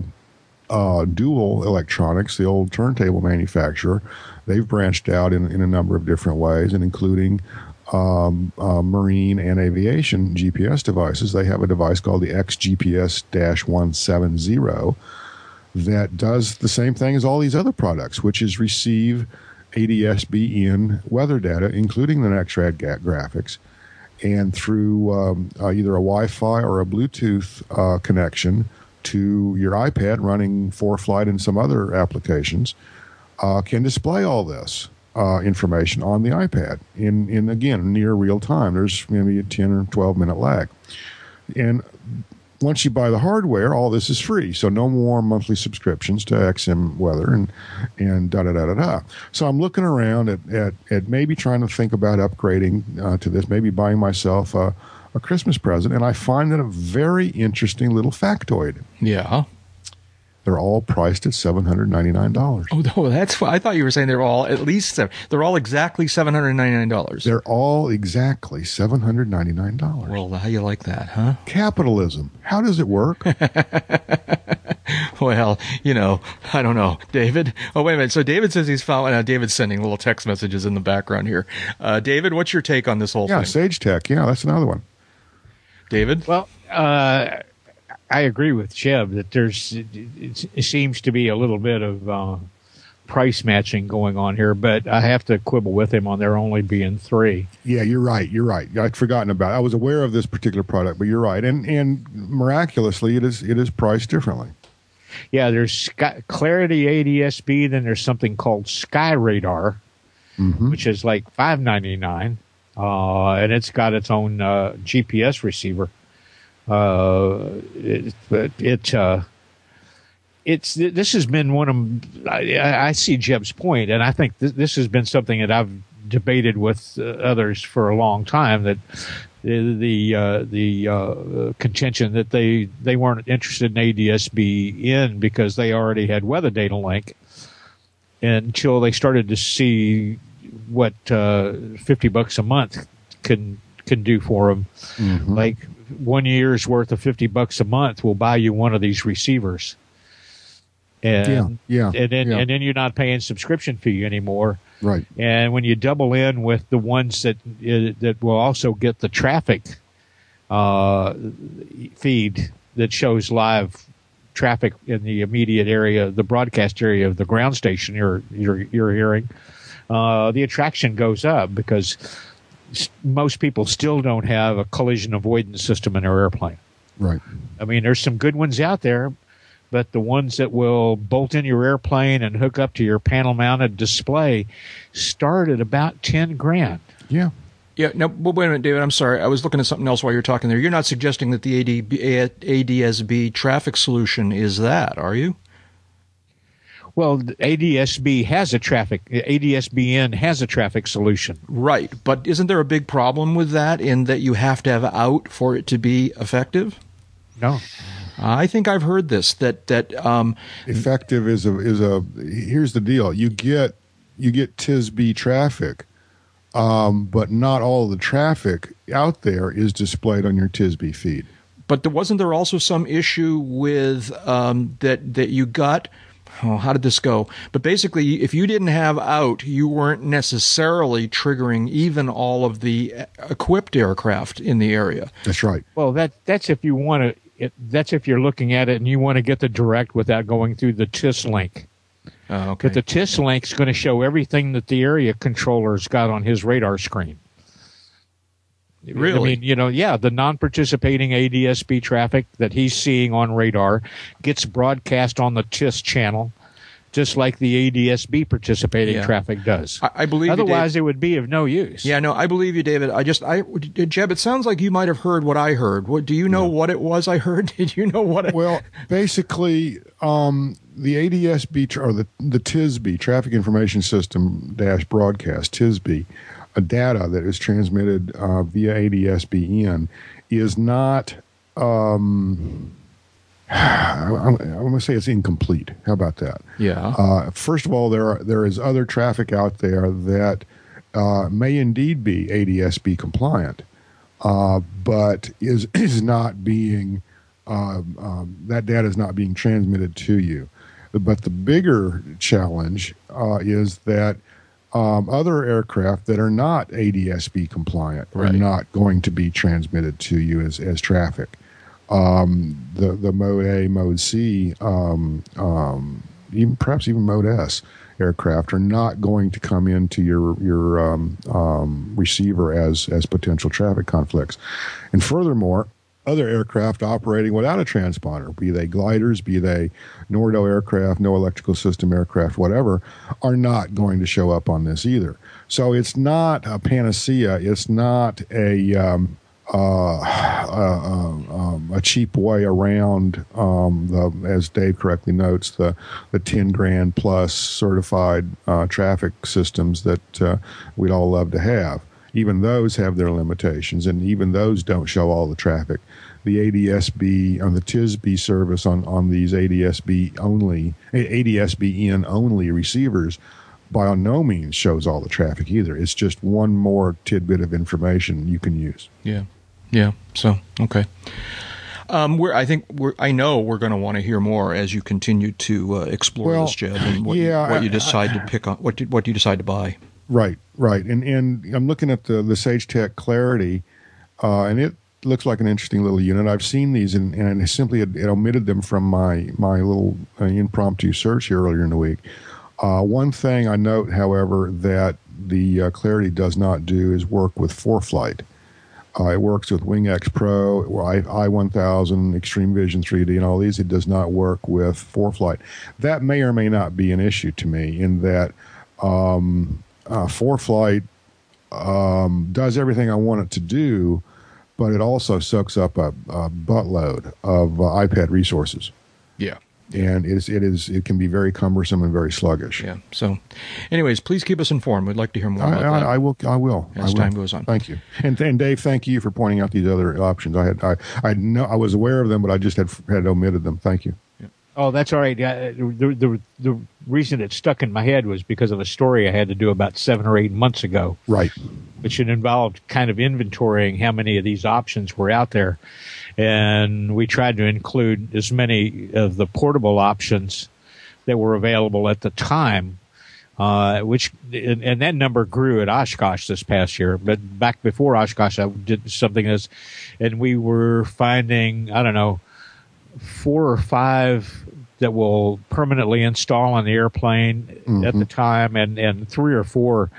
uh, Dual Electronics, the old turntable manufacturer. They've branched out in, in a number of different ways, and including um, uh, marine and aviation GPS devices. They have a device called the XGPS 170 that does the same thing as all these other products, which is receive ADSB in weather data, including the NEXRAD graphics, and through um, uh, either a Wi Fi or a Bluetooth uh, connection to your iPad running ForeFlight and some other applications, uh, can display all this uh, information on the iPad in, in again, near real time. There's maybe a 10 or 12 minute lag. And once you buy the hardware, all this is free. So no more monthly subscriptions to XM Weather and and da da da da da. So I'm looking around at at, at maybe trying to think about upgrading uh, to this, maybe buying myself a, a Christmas present, and I find that a very interesting little factoid. yeah. They're all priced at seven hundred ninety nine dollars. Oh, no, that's what I thought you were saying. They're all at least seven. They're all exactly seven hundred ninety nine dollars. They're all exactly seven hundred ninety nine dollars. Well, how you like that, huh? Capitalism. How does it work? <laughs> Well, you know, I don't know, David. Oh, wait a minute. So David says he's following. Uh, David's sending little text messages in the background here. Uh, David, what's your take on this whole yeah, thing? Sagetech. Yeah, that's another one. David, Well, uh, I agree with Jeb that there's it, it, seems to be a little bit of uh, price matching going on here, but I have to quibble with him on there only being three. Yeah, you're right. You're right. I'd forgotten about. It. I was aware of this particular product, but you're right. And and miraculously, it is it is priced differently. Yeah, there's Sky, Clarity ADSB, then there's something called Sky Radar, which is like five ninety nine, uh, and it's got its own uh, GPS receiver. Uh, it, it uh, it's this has been one of I, I see Jeb's point, and I think th- this has been something that I've debated with uh, others for a long time that the the, uh, the uh, contention that they they weren't interested in ADSB in because they already had weather data link until they started to see what uh, 50 bucks a month can can do for them. Mhm. Like one year's worth of 50 bucks a month will buy you one of these receivers. And yeah, yeah, and then yeah. and then you're not paying subscription fee anymore. right. And when you double in with the ones that uh, that will also get the traffic uh, feed that shows live traffic in the immediate area, the broadcast area of the ground station you're you're, you're hearing, uh, the attraction goes up because most people still don't have a collision avoidance system in their airplane. Right. I mean, there's some good ones out there, but the ones that will bolt in your airplane and hook up to your panel mounted display start at about 10 grand. Yeah. Yeah, no, well, wait a minute, David. I'm sorry. I was looking at something else while you were talking there. You're not suggesting that the ADB, ADSB traffic solution is that, are you? Well, the ADSB has a traffic, ADSBN has a traffic solution. Right, but isn't there a big problem with that in that you have to have out for it to be effective? No. I think I've heard this that that um, effective is a is a here's the deal you get you get tisb traffic um, but not all of the traffic out there is displayed on your tisb feed but there wasn't there also some issue with um, that that you got oh, how did this go but basically if you didn't have out you weren't necessarily triggering even all of the uh, equipped aircraft in the area that's right Well, that that's if you want to. That's if you're looking at it and you want to get the direct without going through the TIS link. Oh, okay But the TIS link's going to show everything that the area controller's got on his radar screen. Really? I mean, you know, yeah, the non-participating ADSB traffic that he's seeing on radar gets broadcast on the TIS channel, just like the ADSB participating Yeah. traffic does. I, I believe you, Otherwise, it would be of no use. Yeah, no, I believe you, David. I just, I, Jeb, it sounds like you might have heard what I heard. What do you know? What it was I heard? <laughs> Did you know what? It, well <laughs> basically um, the adsb tr- or the, the tisb traffic information system dash broadcast tisb a data that is transmitted uh, via adsbn is not um, <sighs> I'm, I'm going to say it's incomplete. How about that? yeah. Uh, first of all, there are, there is other traffic out there that uh, may indeed be ADSB compliant, uh, but is <laughs> is not being um, um, that data is not being transmitted to you. But the bigger challenge uh, is that um, other aircraft that are not ADSB compliant Right. are not going to be transmitted to you as, as traffic. Um, the the Mode A, Mode C, um, um, even perhaps even Mode S aircraft are not going to come into your your um, um, receiver as as potential traffic conflicts. And furthermore, other aircraft operating without a transponder, be they gliders, be they Nordo aircraft, no electrical system aircraft, whatever, are not going to show up on this either. So it's not a panacea. It's not a um, uh, uh, um, um, a cheap way around um, the, as Dave correctly notes, the the ten grand plus certified uh, traffic systems that uh, we'd all love to have. Even those have their limitations, and even those don't show all the traffic. The ADSB on the TISB service on on these ADSB only ADSBN only receivers by no means shows all the traffic either. It's just one more tidbit of information you can use. Yeah, yeah. So okay. Um, we're, I think we're, I know we're going to want to hear more as you continue to uh, explore Well, this, Jeb, and what, yeah, you, what you I- decide to pick on, what you, what do you decide to buy. Right, right, and and I'm looking at the the Sagetech Clarity, uh, and it looks like an interesting little unit. I've seen these, and, and simply omitted them from my my little uh, impromptu search here earlier in the week. Uh, one thing I note, however, that the uh, Clarity does not do is work with ForeFlight. Uh, it works with WingX Pro, I, i1000, Extreme Vision 3D, and all these. It does not work with ForeFlight. That may or may not be an issue to me in that um, uh, ForeFlight um, does everything I want it to do, but it also soaks up a, a buttload of uh, iPad resources. Yeah. and it is it is it can be very cumbersome and very sluggish. Yeah. So, anyways, please keep us informed. We'd like to hear more I. I, I will. I will. As I will. time goes on. Thank you, and and Dave, thank you for pointing out these other options. I had I I know I was aware of them, but I just had had omitted them. Thank you. Oh, that's all right. The, the the reason it stuck in my head was because of a story I had to do about seven or eight months ago, Right. which had involved kind of inventorying how many of these options were out there, and we tried to include as many of the portable options that were available at the time. Uh, which and, and that number grew at Oshkosh this past year, but back before Oshkosh, I did something as, and we were finding I don't know four or five that will permanently install on the airplane at the time, and and three or four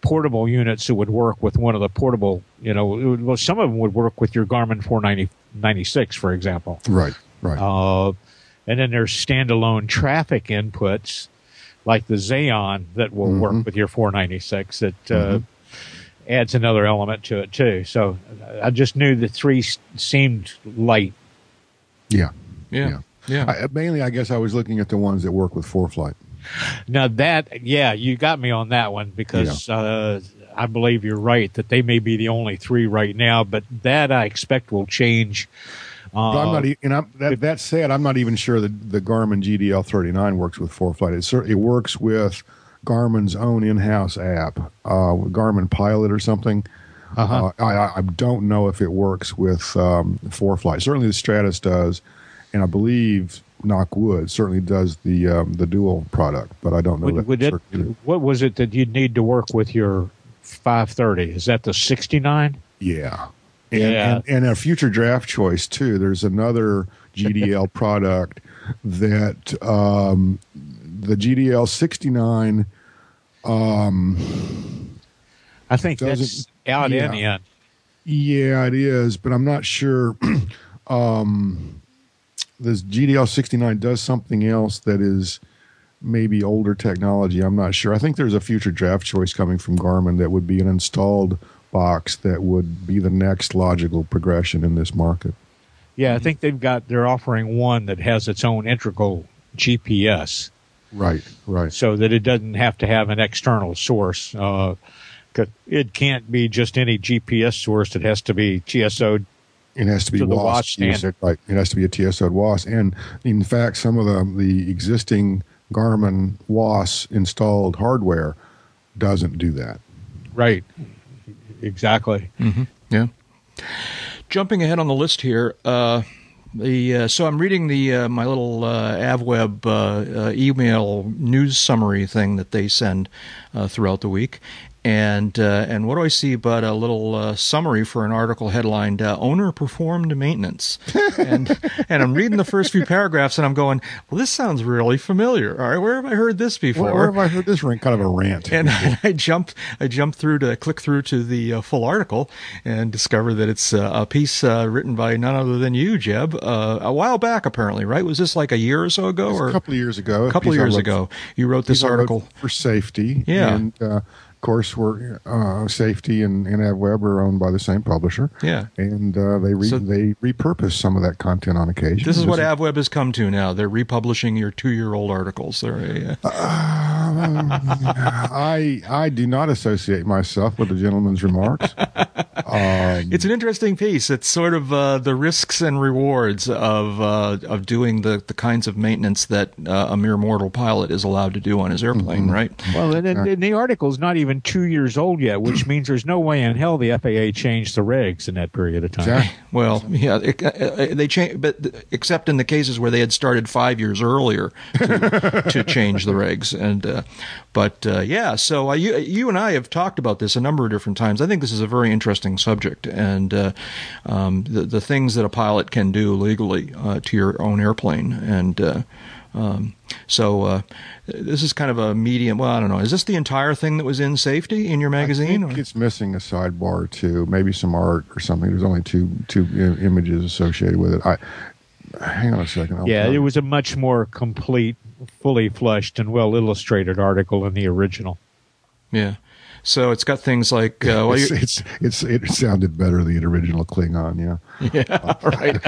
portable units that would work with one of the portable. You know, it would- well, some of them would work with your Garmin 496, for example. Right. Right. Uh, and then there's standalone traffic inputs like the Zaon that will Mm-hmm. work with your 496 that uh, adds another element to it too. So I just knew the three seemed light. yeah. yeah. Yeah. I, mainly, I guess I was looking at the ones that work with ForeFlight. Now that, yeah, you got me on that one because uh, I believe you're right that they may be the only three right now, but that I expect will change. Uh, But I'm not. e- And I'm, that that said, I'm not even sure that the Garmin GDL 39 works with ForeFlight. It cer- it works with Garmin's own in-house app, uh, Garmin Pilot or something. Uh-huh. Uh, I, I- I don't know if it works with um, ForeFlight. Certainly, the Stratus does, and I believe knock wood certainly does the um, the dual product. But I don't know that. would, would it, for certain either. what was it that you'd need to work with your 530? Is that the 69? Yeah. And, Yeah. and, and a future draft choice too. There's another GDL <laughs> product that um, the GDL 69. Um, I think that's out yeah. in. Yeah, it is, but I'm not sure. <clears throat> um, this GDL 69 does something else that is maybe older technology. I'm not sure. I think there's a future draft choice coming from Garmin that would be an installed box that would be the next logical progression in this market. Yeah, I think they've got, they're offering one that has its own integral GPS Right, right. so that it doesn't have to have an external source. Uh, it can't be just any GPS source. It has to be TSO. It has to be To the WAAS WAAS standard. right? It has to be a TSO WAAS, and in fact, some of the the existing Garmin WAAS installed hardware doesn't do that. Right. Exactly. Yeah. Jumping ahead on the list here, uh, the uh, so I'm reading the uh, my little uh, AvWeb uh, uh, email news summary thing that they send uh, throughout the week, and uh, and what do I see but a little uh, summary for an article headlined uh, "Owner Performed Maintenance," <laughs> and and I'm reading the first few paragraphs and I'm going, well, this sounds really familiar. All right, where have I heard this before? Where, where have I heard this rant? Kind of a rant. and <laughs> I jumped I jumped through to click through to the uh, full article and discover that it's uh, a piece uh, written by none other than you, Jeb, uh, a while back apparently, right? Was this like a year or so ago, or a couple of years ago. a couple of years ago? You wrote this article. for safety. Yeah. and uh, course, we're uh, safety and, and AvWeb are owned by the same publisher. Yeah. and uh, they re- So- they repurpose some of that content on occasion. This is what AvWeb has come to now. They're republishing your two-year-old articles. They're uh, I I do not associate myself with the gentleman's remarks. <laughs> um, It's an interesting piece. It's sort of uh, the risks and rewards of uh, of doing the, the kinds of maintenance that uh, a mere mortal pilot is allowed to do on his airplane, right? Well, and, and, and the article's not even two years old yet, which <clears throat> means there's no way in hell the FAA changed the regs in that period of time. Jack, Well, yeah, it, uh, they change, but except in the cases where they had started five years earlier to, <laughs> to change the regs, and uh, but uh, yeah, so uh, you you and I have talked about this a number of different times. I think this is a very interesting subject, and uh, um, the the things that a pilot can do legally uh, to your own airplane, and. Um, so uh, this is kind of a medium. Well, I don't know. Is this the entire thing that was in safety in your magazine? I think or- it's missing a sidebar too, maybe some art or something. There's only two two images associated with it. I hang on a second. I'll Yeah, it was a much more complete, fully flushed, and well illustrated article in the original. Yeah. So it's got things like uh, well, it's, it's it's it sounded better than the original Klingon. Yeah. Yeah, <laughs> right.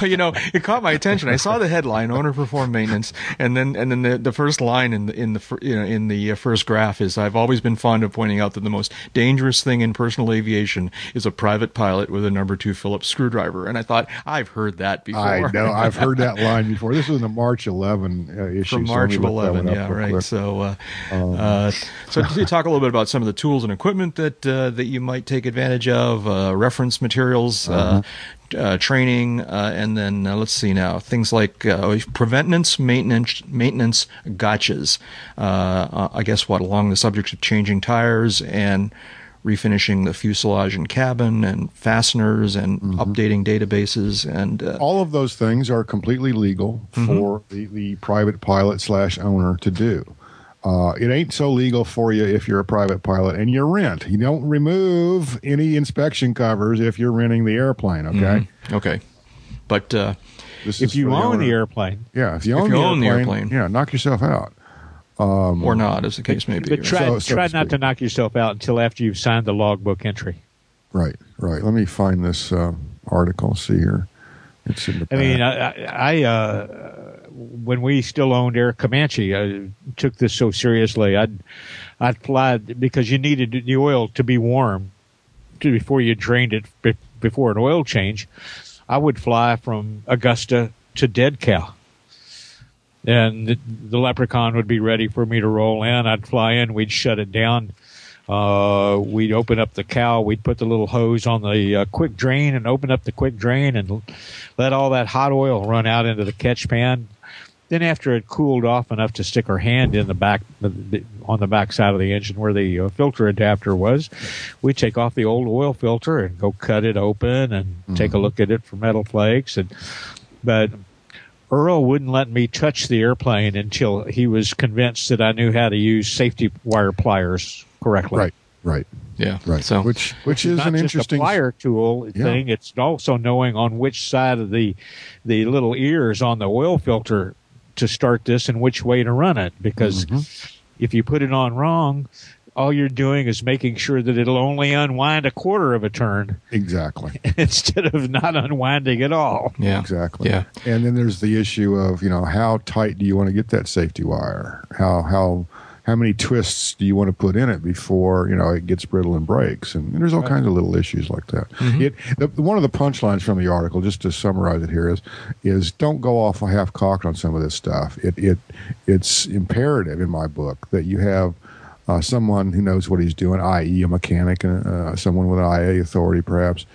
well, you know, it caught my attention. I saw the headline "Owner Perform Maintenance," and then and then the, the first line in the in the you know in the uh, first graph is I've always been fond of pointing out that the most dangerous thing in personal aviation is a private pilot with a number two Phillips screwdriver. And I thought I've heard that before. I know. I've heard that line before. This was in the March 11 uh, issue. from March let of me look that 11. Yeah, right. quick. So, uh, Um, uh, so talk a little bit about some of the tools and equipment that uh, that you might take advantage of, uh, reference materials, uh, Uh-huh. Uh, training, uh, and then uh, let's see now things like uh, preventance, maintenance, maintenance gotchas. Uh, I guess what along the subject of changing tires and refinishing the fuselage and cabin and fasteners and Mm-hmm. updating databases and uh, all of those things are completely legal Mm-hmm. for the, the private pilot slash owner to do. Uh, it ain't so legal for you if you're a private pilot and you rent. You don't remove any inspection covers if you're renting the airplane. Okay. okay, but. Uh, This If is you for own the airplane, yeah, if you own, you the, own the airplane, airplane. yeah, knock yourself out. or not, as the case may be. but try, So- so try to not to knock yourself out until after you've signed the logbook entry. Right, right. Let me find this uh, article. See here. It's in the. I mean, back. I, I uh, when we still owned Air Comanche, I took this so seriously. I'd I'd fly because you needed the oil to be warm to, before you drained it be, before an oil change. I would fly from Augusta to Dead Cow. And the, the leprechaun would be ready for me to roll in. I'd fly in, we'd shut it down. Uh, we'd open up the cow. We'd put the little hose on the uh, quick drain and open up the quick drain and let all that hot oil run out into the catch pan. Then after it cooled off enough to stick her hand in the back the- the- on the back side of the engine where the uh, filter adapter was, we take off the old oil filter and go cut it open and take a look at it for metal flakes. And but Earl wouldn't let me touch the airplane until he was convinced that I knew how to use safety wire pliers correctly. right, right, yeah, right. So which which is an interesting a plier tool Yeah. thing. It's also knowing on which side of the the little ears on the oil filter to start this and which way to run it. Because Mm-hmm. if you put it on wrong, all you're doing is making sure that it'll only unwind a quarter of a turn exactly. <laughs> instead of not unwinding at all. yeah, Exactly. Yeah. And then there's the issue of you know how tight do you want to get that safety wire? How how how many twists do you want to put in it before you know it gets brittle and breaks? And, there's all kinds of little issues like that. It the, one of the punchlines from the article, just to summarize it here, is is don't go off half cocked on some of this stuff. It it it's imperative in my book that you have. Uh, someone who knows what he's doing, i.e., a mechanic, uh, someone with an IA authority, perhaps,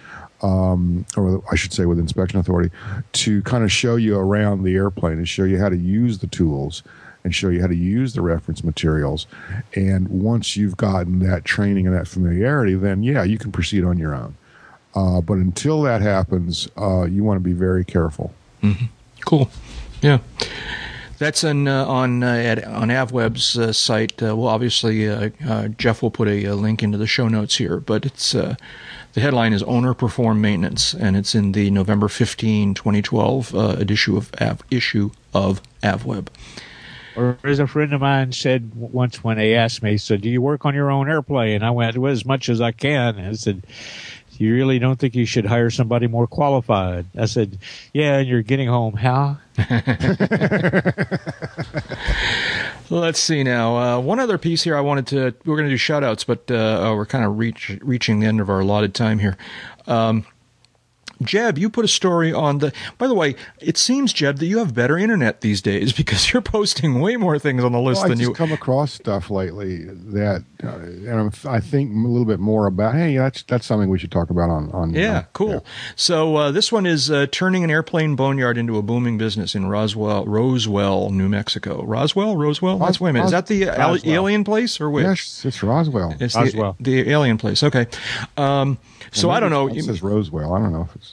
um, or I should say with inspection authority, to kind of show you around the airplane and show you how to use the tools and show you how to use the reference materials. And once you've gotten that training and that familiarity, then yeah, you can proceed on your own. Uh, but until that happens, uh, you want to be very careful. Cool. Yeah. That's on uh, on uh, at, on AvWeb's uh, site. Uh, well, obviously, uh, uh, Jeff will put a, uh link into the show notes here, but it's the headline is "Owner Perform Maintenance," and it's in the November 15, 2012 uh, issue of Av, issue of AvWeb. Or as a friend of mine said once when they asked me, so do you work on your own airplane? And I went, well, as much as I can. I said, you really don't think you should hire somebody more qualified? I said, yeah, and you're getting home. How? <laughs> Let's see now. Uh, one other piece here I wanted to. We're going to do shout outs, but uh, we're kind of reach, reaching the end of our allotted time here. Um, Jeb, you put a story on the. By the way, it seems Jeb that you have better internet these days <laughs> because you're posting way more things on the list Well, I than just you. come across stuff lately that, uh, and I'm, I think a little bit more about. Hey, that's that's something we should talk about on on. Yeah, uh, cool. So uh, this one is uh, turning an airplane boneyard into a booming business in Roswell, Roswell, New Mexico. Roswell, Roswell. That's wait a minute. Is that the uh, al- alien place or which? Yes, it's Roswell. It's Roswell. The, the alien place. Okay. Um, so I don't know. It says Roswell. I don't know if it's.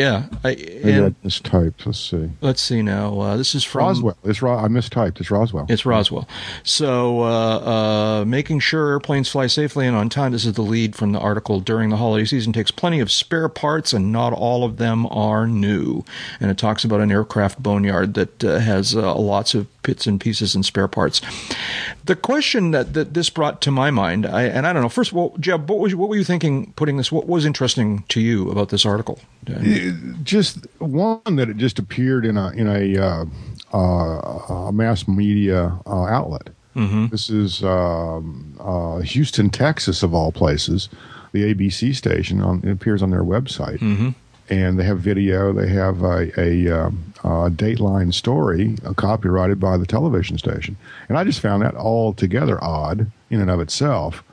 Yeah. I, Maybe and I mistyped. Let's see. let's see now. Uh, this is from Roswell. It's Ro- I mistyped. It's Roswell. It's Roswell. So uh, uh, making sure airplanes fly safely and on time. This is the lead from the article. During the holiday season, takes plenty of spare parts, and not all of them are new. And it talks about an aircraft boneyard that uh, has uh, lots of bits and pieces and spare parts. The question that, that this brought to my mind, I, and I don't know. First of all, Jeb, what was what were you thinking putting this? What was interesting to you about this article? Just one that it just appeared in a in a, uh, uh, a mass media uh, outlet. Mm-hmm. This is um, uh, Houston, Texas, of all places. The ABC station on, it appears on their website, Mm-hmm. and they have video. They have a, a, um, a Dateline story uh, copyrighted by the television station, and I just found that altogether odd in and of itself.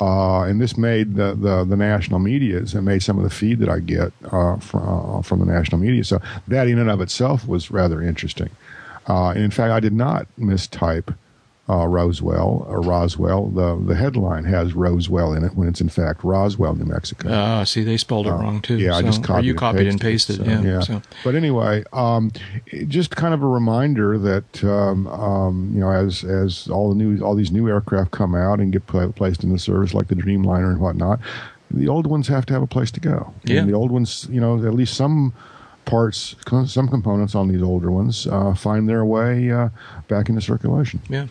Uh, and this made the, the, the national media, and made some of the feed that I get uh, from, uh, from the national media. So that in and of itself was rather interesting. Uh, and in fact, I did not mistype uh, Roswell or Roswell. The the headline has Roswell in it when it's in fact Roswell, New Mexico. Ah, see, they spelled it wrong too. Yeah, I So- just or copied. you and copied and pasted, pasted. so, yeah. So. But anyway, um, just kind of a reminder that um, um, you know, as as all the new all these new aircraft come out and get pla- placed the service, like the Dreamliner and whatnot, the old ones have to have a place to go. Yeah. And the old ones, you know, at least some parts, some components on these older ones uh, find their way uh, back into circulation. Yeah.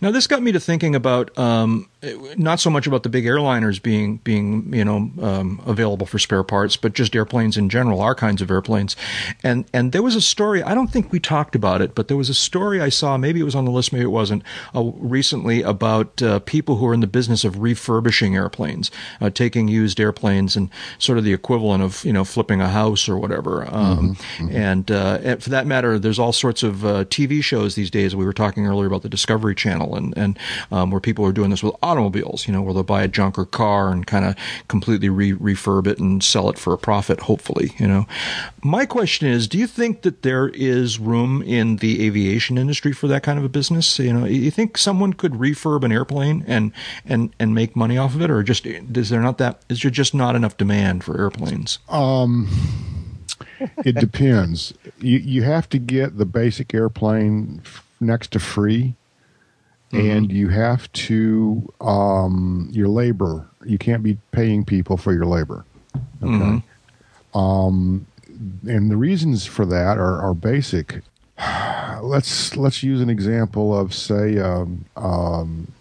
Now this got me to thinking about um, not so much about the big airliners being being you know um, available for spare parts, but just airplanes in general, our kinds of airplanes. And and there was a story. I don't think we talked about it, but there was a story I saw. Maybe it was on the list, maybe it wasn't. Uh, recently about uh, people who are in the business of refurbishing airplanes, uh, taking used airplanes and sort of the equivalent of you know flipping a house or whatever. Um, And, uh, and for that matter, there's all sorts of uh, TV shows these days. We were talking earlier about the Discovery Channel, and and um, where people are doing this with automobiles. You know, where they'll buy a junker car and kind of completely re- refurb it and sell it for a profit. Hopefully, you know. My question is, do you think that there is room in the aviation industry for that kind of a business? You know, you think someone could refurb an airplane and and and make money off of it, or just is there not that is there just not enough demand for airplanes? Um It depends. you you have to get the basic airplane next to free, and you have to um, your labor. You can't be paying people for your labor. Okay. Um, and the reasons for that are, are basic. <sighs> Let's let's use an example of say um, um,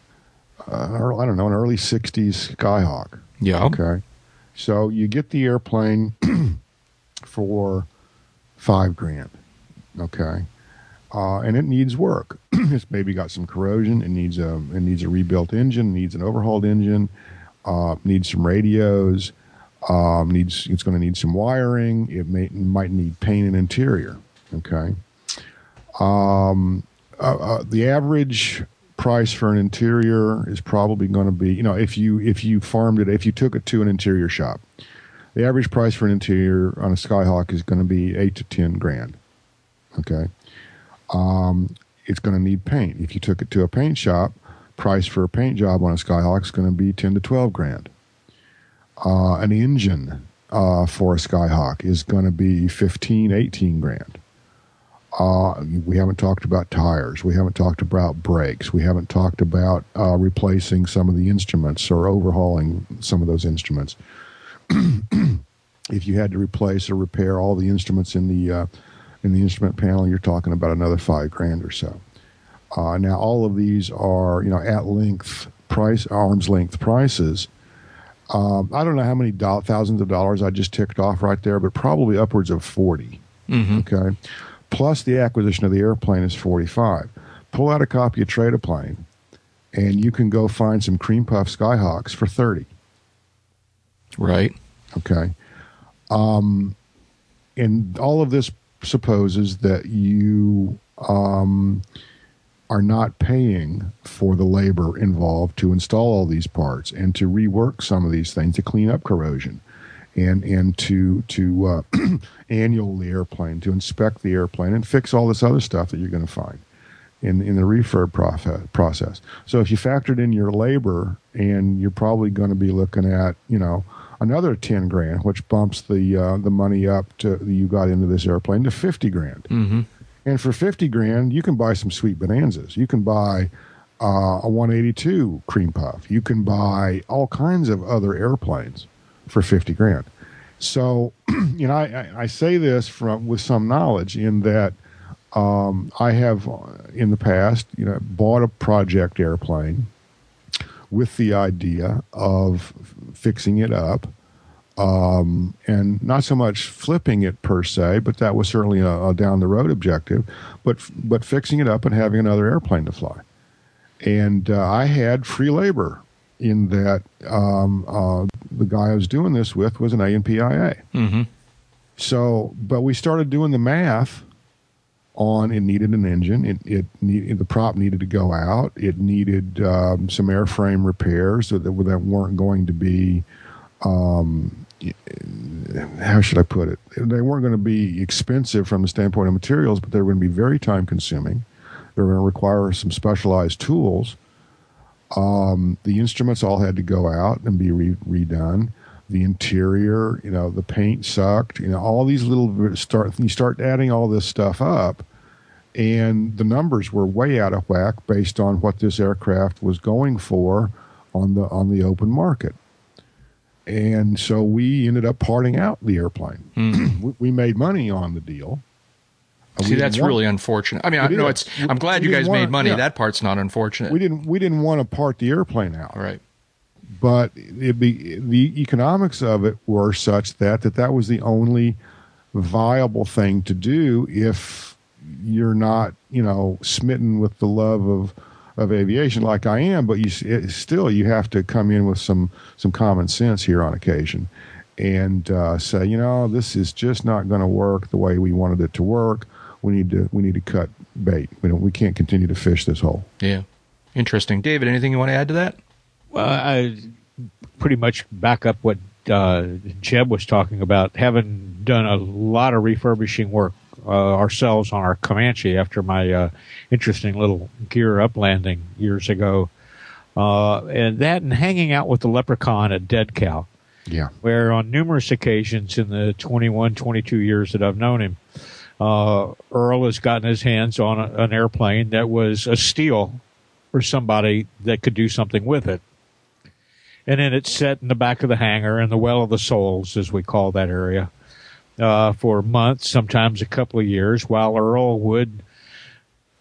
uh, I don't know an early '60s Skyhawk. Yeah. Okay. So you get the airplane <clears throat> for five grand. Okay. Uh, and it needs work. <clears throat> it's maybe got some corrosion. It needs a it needs a rebuilt engine. Needs an overhauled engine. Uh, needs some radios. Um, needs it's going to need some wiring. It may might need paint and interior. Okay. Um, uh, uh, the average price for an interior is probably going to be you know if you if you farmed it if you took it to an interior shop the average price for an interior on a skyhawk is going to be eight to ten grand okay um, it's going to need paint if you took it to a paint shop price for a paint job on a skyhawk is going to be 10 to 12 grand uh, an engine uh, for a skyhawk is going to be 15 18 grand uh, we haven't talked about tires. We haven't talked about brakes. We haven't talked about uh, replacing some of the instruments or overhauling some of those instruments. <clears throat> if you had to replace or repair all the instruments in the uh, in the instrument panel, you're talking about another five grand or so. Uh, now, all of these are you know at length price, arm's length prices. Um, I don't know how many do- thousands of dollars I just ticked off right there, but probably upwards of 40 Okay, plus the acquisition of the airplane is forty five. Pull out a copy of Trade a Plane, and you can go find some cream puff Skyhawks for thirty. Right. Okay. Um, and all of this supposes that you um, are not paying for the labor involved to install all these parts and to rework some of these things to clean up corrosion and and to to uh, <clears throat> annual the airplane to inspect the airplane and fix all this other stuff that you're going to find in in the refurb process process. So if you factored in your labor, and you're probably going to be looking at you know another ten grand, which bumps the uh, the money up to you got into this airplane to fifty grand. Mm-hmm. And for fifty grand, you can buy some sweet bonanzas. You can buy uh, a 182 cream puff. You can buy all kinds of other airplanes for 50 grand. So, <clears throat> you know, I, I say this from with some knowledge in that um, I have uh, in the past, you know, bought a project airplane with the idea of fixing it up. Um, and not so much flipping it per se, but that was certainly a, a down the road objective. But but fixing it up and having another airplane to fly, and uh, I had free labor in that um, uh, the guy I was doing this with was an A&P IA. Mm-hmm. So, but we started doing the math on it needed an engine. It, it need, the prop needed to go out. It needed um, some airframe repairs that, that weren't going to be, um, how should I put it? They weren't going to be expensive from the standpoint of materials, but they were going to be very time consuming. They were going to require some specialized tools. Um, the instruments all had to go out and be re- redone the interior, you know, the paint sucked, you know, all these little start you start adding all this stuff up and the numbers were way out of whack based on what this aircraft was going for on the on the open market. And so we ended up parting out the airplane. Mm. <clears throat> we, we, made money on the deal. See, that's really unfortunate. I mean, I know it's. I'm glad you guys made money. Yeah. That part's not unfortunate. We didn't. We didn't want to part the airplane out. Right but it be, the economics of it were such that, that that was the only viable thing to do if you're not, you know, smitten with the love of of aviation like I am, but you still you have to come in with some some common sense here on occasion, and uh, say, you know, this is just not going to work the way we wanted it to work. We need to we need to cut bait. We don't we can't continue to fish this hole. Yeah, interesting, David. Anything you want to add to that? Well, I pretty much back up what uh, Jeb was talking about. Having done a lot of refurbishing work uh, ourselves on our Comanche after my uh, interesting little gear up landing years ago, uh, and that and hanging out with the leprechaun at Dead Cow. Yeah. Where on numerous occasions in the 21, 22 years that I've known him, uh, Earl has gotten his hands on a, an airplane that was a steal for somebody that could do something with it and then it's set in the back of the hangar in the Well of the Souls, as we call that area, uh, for months, sometimes a couple of years, while Earl would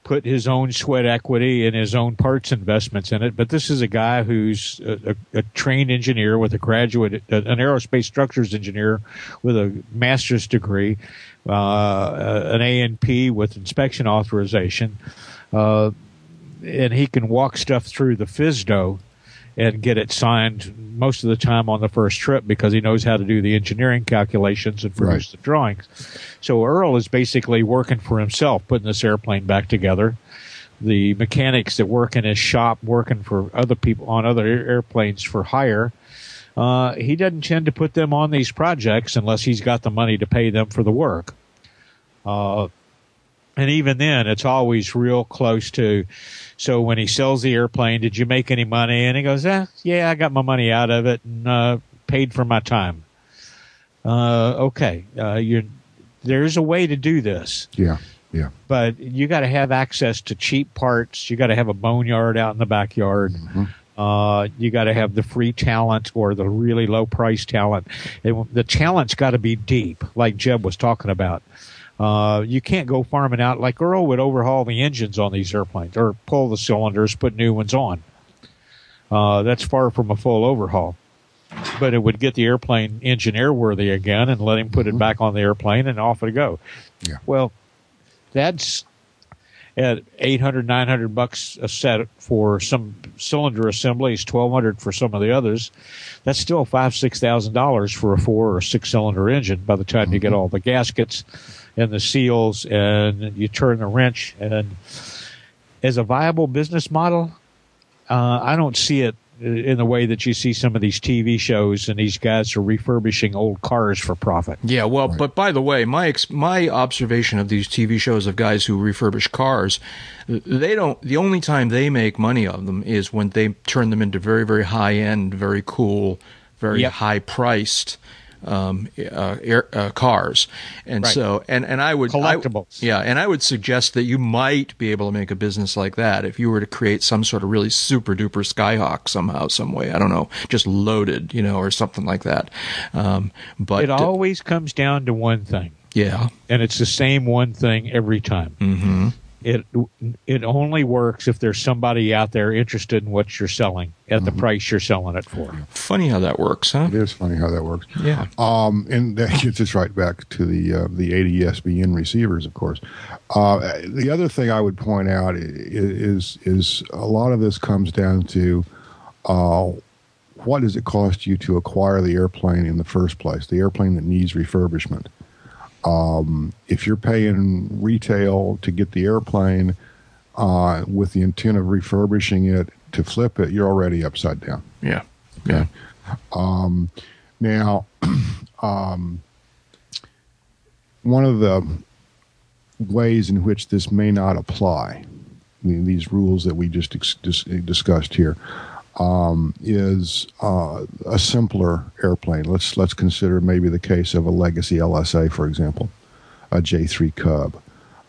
put his own sweat equity and his own parts investments in it. But this is a guy who's a, a, a trained engineer with a graduate, an aerospace structures engineer with a master's degree, uh, an A&P with inspection authorization. Uh, and he can walk stuff through the FSDO and get it signed most of the time on the first trip because he knows how to do the engineering calculations and produce right. the drawings. So Earl is basically working for himself, putting this airplane back together. The mechanics that work in his shop, working for other people on other airplanes for hire, uh, he doesn't tend to put them on these projects unless he's got the money to pay them for the work. Uh, and even then, it's always real close to. So when he sells the airplane, did you make any money? And he goes, eh, yeah, I got my money out of it and uh, paid for my time. Uh, okay, uh, there's a way to do this. Yeah, yeah. But you got to have access to cheap parts. You got to have a boneyard out in the backyard. Mm-hmm. Uh, you got to have the free talent or the really low price talent. And the talent's got to be deep, like Jeb was talking about. Uh, you can't go farming out like Earl would overhaul the engines on these airplanes or pull the cylinders, put new ones on. Uh, that's far from a full overhaul. But it would get the airplane engine airworthy again and let him put mm-hmm. it back on the airplane and off it go. Yeah. Well, that's at 800, 900 bucks a set for some cylinder assemblies, 1200 for some of the others. That's still five, six thousand dollars for a four or six cylinder engine by the time mm-hmm. you get mm-hmm. all the gaskets and the seals and you turn the wrench and as a viable business model, uh, I don't see it in the way that you see some of these TV shows and these guys are refurbishing old cars for profit. Yeah, well, right. but by the way, my ex- my observation of these TV shows of guys who refurbish cars, they don't. The only time they make money of them is when they turn them into very very high end, very cool, very yep. high priced um, uh, air, uh, cars, and Right. so and and I would I- Collectibles. yeah, and I would suggest that you might be able to make a business like that if you were to create some sort of really super duper Skyhawk somehow, some way. I don't know, just loaded, you know, or something like that. Um, but It always comes down to one thing, yeah, and it's the same one thing every time. hmm It it only works if there's somebody out there interested in what you're selling at the price you're selling it for. funny how that works, huh? It is funny how that works. Yeah. Um, and that gets us right back to the uh, the ADS-B In receivers, of course. Uh, the other thing I would point out is is a lot of this comes down to uh, what does it cost you to acquire the airplane in the first place, the airplane that needs refurbishment. Um, if you're paying retail to get the airplane uh, with the intent of refurbishing it to flip it, you're already upside down. Yeah. Yeah. Um, now, <clears throat> um, one of the ways in which this may not apply, these rules that we just dis- discussed here, um, is uh, a simpler airplane. Let's let's consider maybe the case of a legacy LSA, for example, a J3 Cub,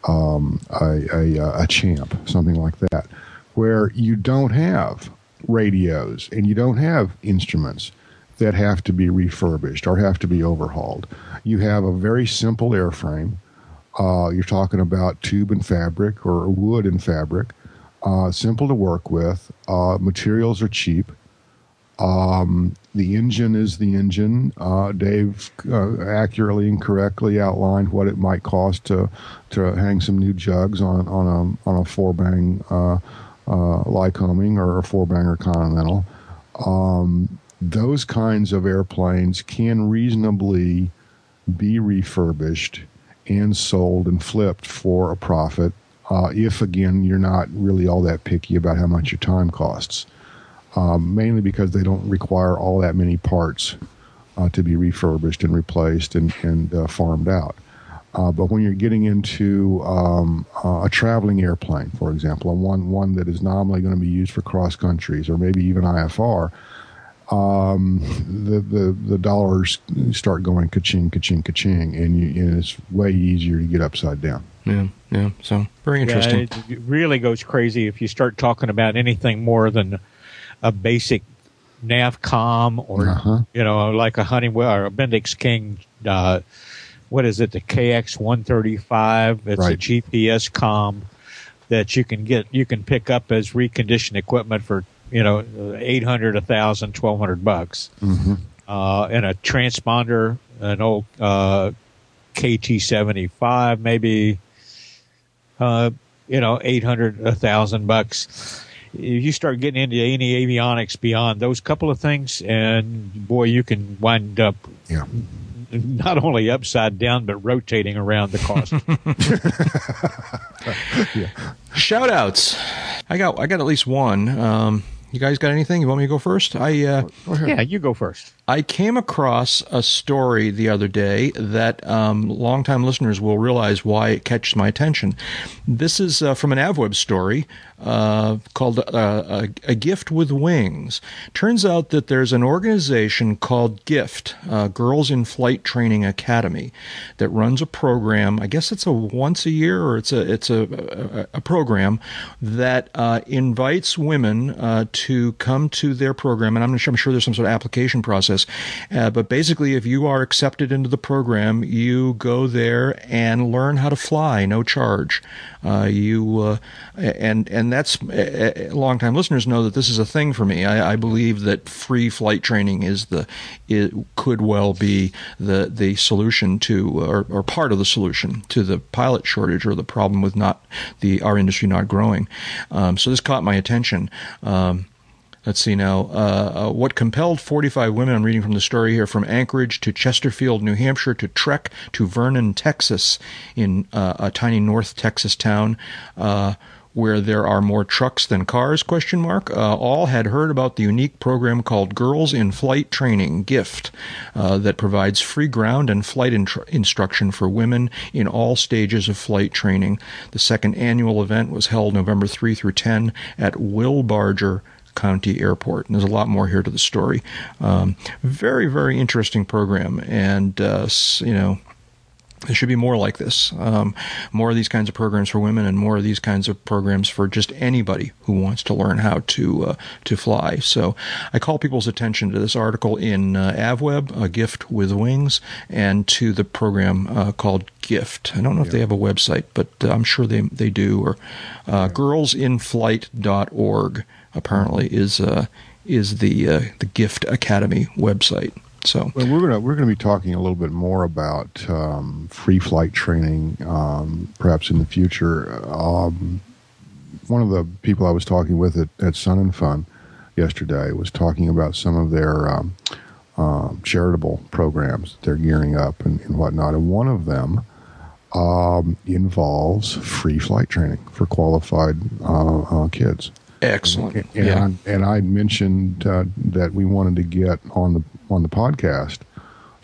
um, a, a, a Champ, something like that, where you don't have radios and you don't have instruments that have to be refurbished or have to be overhauled. You have a very simple airframe. Uh, you're talking about tube and fabric or wood and fabric. Uh, simple to work with. Uh, materials are cheap. Um, the engine is the engine. Uh, Dave uh, accurately and correctly outlined what it might cost to to hang some new jugs on on a on a four bang uh, uh, Lycoming or a four banger Continental. Um, those kinds of airplanes can reasonably be refurbished and sold and flipped for a profit. Uh, if again you're not really all that picky about how much your time costs, um, mainly because they don't require all that many parts uh, to be refurbished and replaced and, and uh, farmed out. Uh, but when you're getting into um, uh, a traveling airplane, for example, one one that is nominally going to be used for cross countries or maybe even IFR, um, the, the the dollars start going ka-ching, ka-ching, ka-ching, and, you, and it's way easier to get upside down. Yeah. Yeah. So very interesting. Yeah, it, it really goes crazy if you start talking about anything more than a basic NavCom or Uh-huh. you know like a Honeywell or a Bendix King. Uh, what is it? The KX one thirty five. It's a GPS com that you can get. You can pick up as reconditioned equipment for you know eight hundred, a thousand, twelve hundred bucks. Mhm. Uh, and a transponder, an old uh, KT seventy five, maybe uh, you know, 800, a thousand bucks. If you start getting into any avionics beyond those couple of things, and boy, you can wind up Yeah. not only upside down, but rotating around the cost. <laughs> <laughs> Shout outs. I got I got at least one. Um, you guys got anything? You want me to go first? I uh, yeah, you go first. I came across a story the other day that um, longtime listeners will realize why it catches my attention. This is uh, from an AvWeb story uh, called uh, a, Gift with Wings. Turns out that there's an organization called GIFT, uh, Girls in Flight Training Academy, that runs a program. I guess it's a once a year or it's a it's a a, a program that uh, invites women uh, to come to their program, and I'm I'm sure there's some sort of application process. Uh, but basically, if you are accepted into the program, you go there and learn how to fly, no charge. Uh, you uh, and and that's uh, longtime listeners know that this is a thing for me. I, I believe that free flight training is the it could well be the the solution to or, or part of the solution to the pilot shortage or the problem with not the our industry not growing. Um, so this caught my attention. Um, Let's see now. Uh, uh, what compelled 45 women, I'm reading from the story here, from Anchorage to Chesterfield, New Hampshire, to trek to Vernon, Texas, in uh, a tiny North Texas town. Uh, where there are more trucks than cars question mark uh, all had heard about the unique program called girls in flight training gift uh, that provides free ground and flight instruction for women in all stages of flight training the second annual event was held november 3 through 10 at Wilbarger County Airport. And there's a lot more here to the story. Um, very, very interesting program. And, uh, you know, there should be more like this. Um, more of these kinds of programs for women, and more of these kinds of programs for just anybody who wants to learn how to uh, to fly. So, I call people's attention to this article in uh, AvWeb, A Gift with Wings, and to the program uh, called Gift. I don't know if they have a website, but uh, I'm sure they they do. Or uh, girlsinflight.org apparently is uh, is the uh, the Gift Academy website. So well, we're gonna we're gonna be talking a little bit more about um, free flight training, um, perhaps in the future. Um, one of the people I was talking with at, at Sun and Fun yesterday was talking about some of their um, um, charitable programs that they're gearing up and, and, whatnot, and one of them um, involves free flight training for qualified uh, uh, kids. Excellent. And, and, yeah. I, and I mentioned uh, that we wanted to get on the on the podcast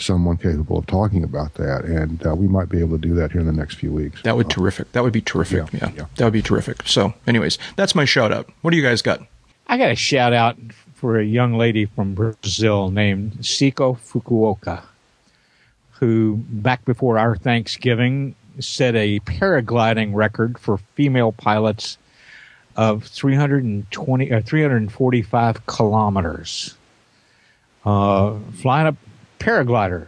someone capable of talking about that, and uh, we might be able to do that here in the next few weeks. That would be terrific. That would be terrific. Yeah, yeah, yeah, that would be terrific. So, anyways, that's my shout out. What do you guys got? I got a shout out for a young lady from Brazil named Siko Fukuoka, who back before our Thanksgiving set a paragliding record for female pilots of 320 or uh, 345 kilometers. Uh, flying a paraglider,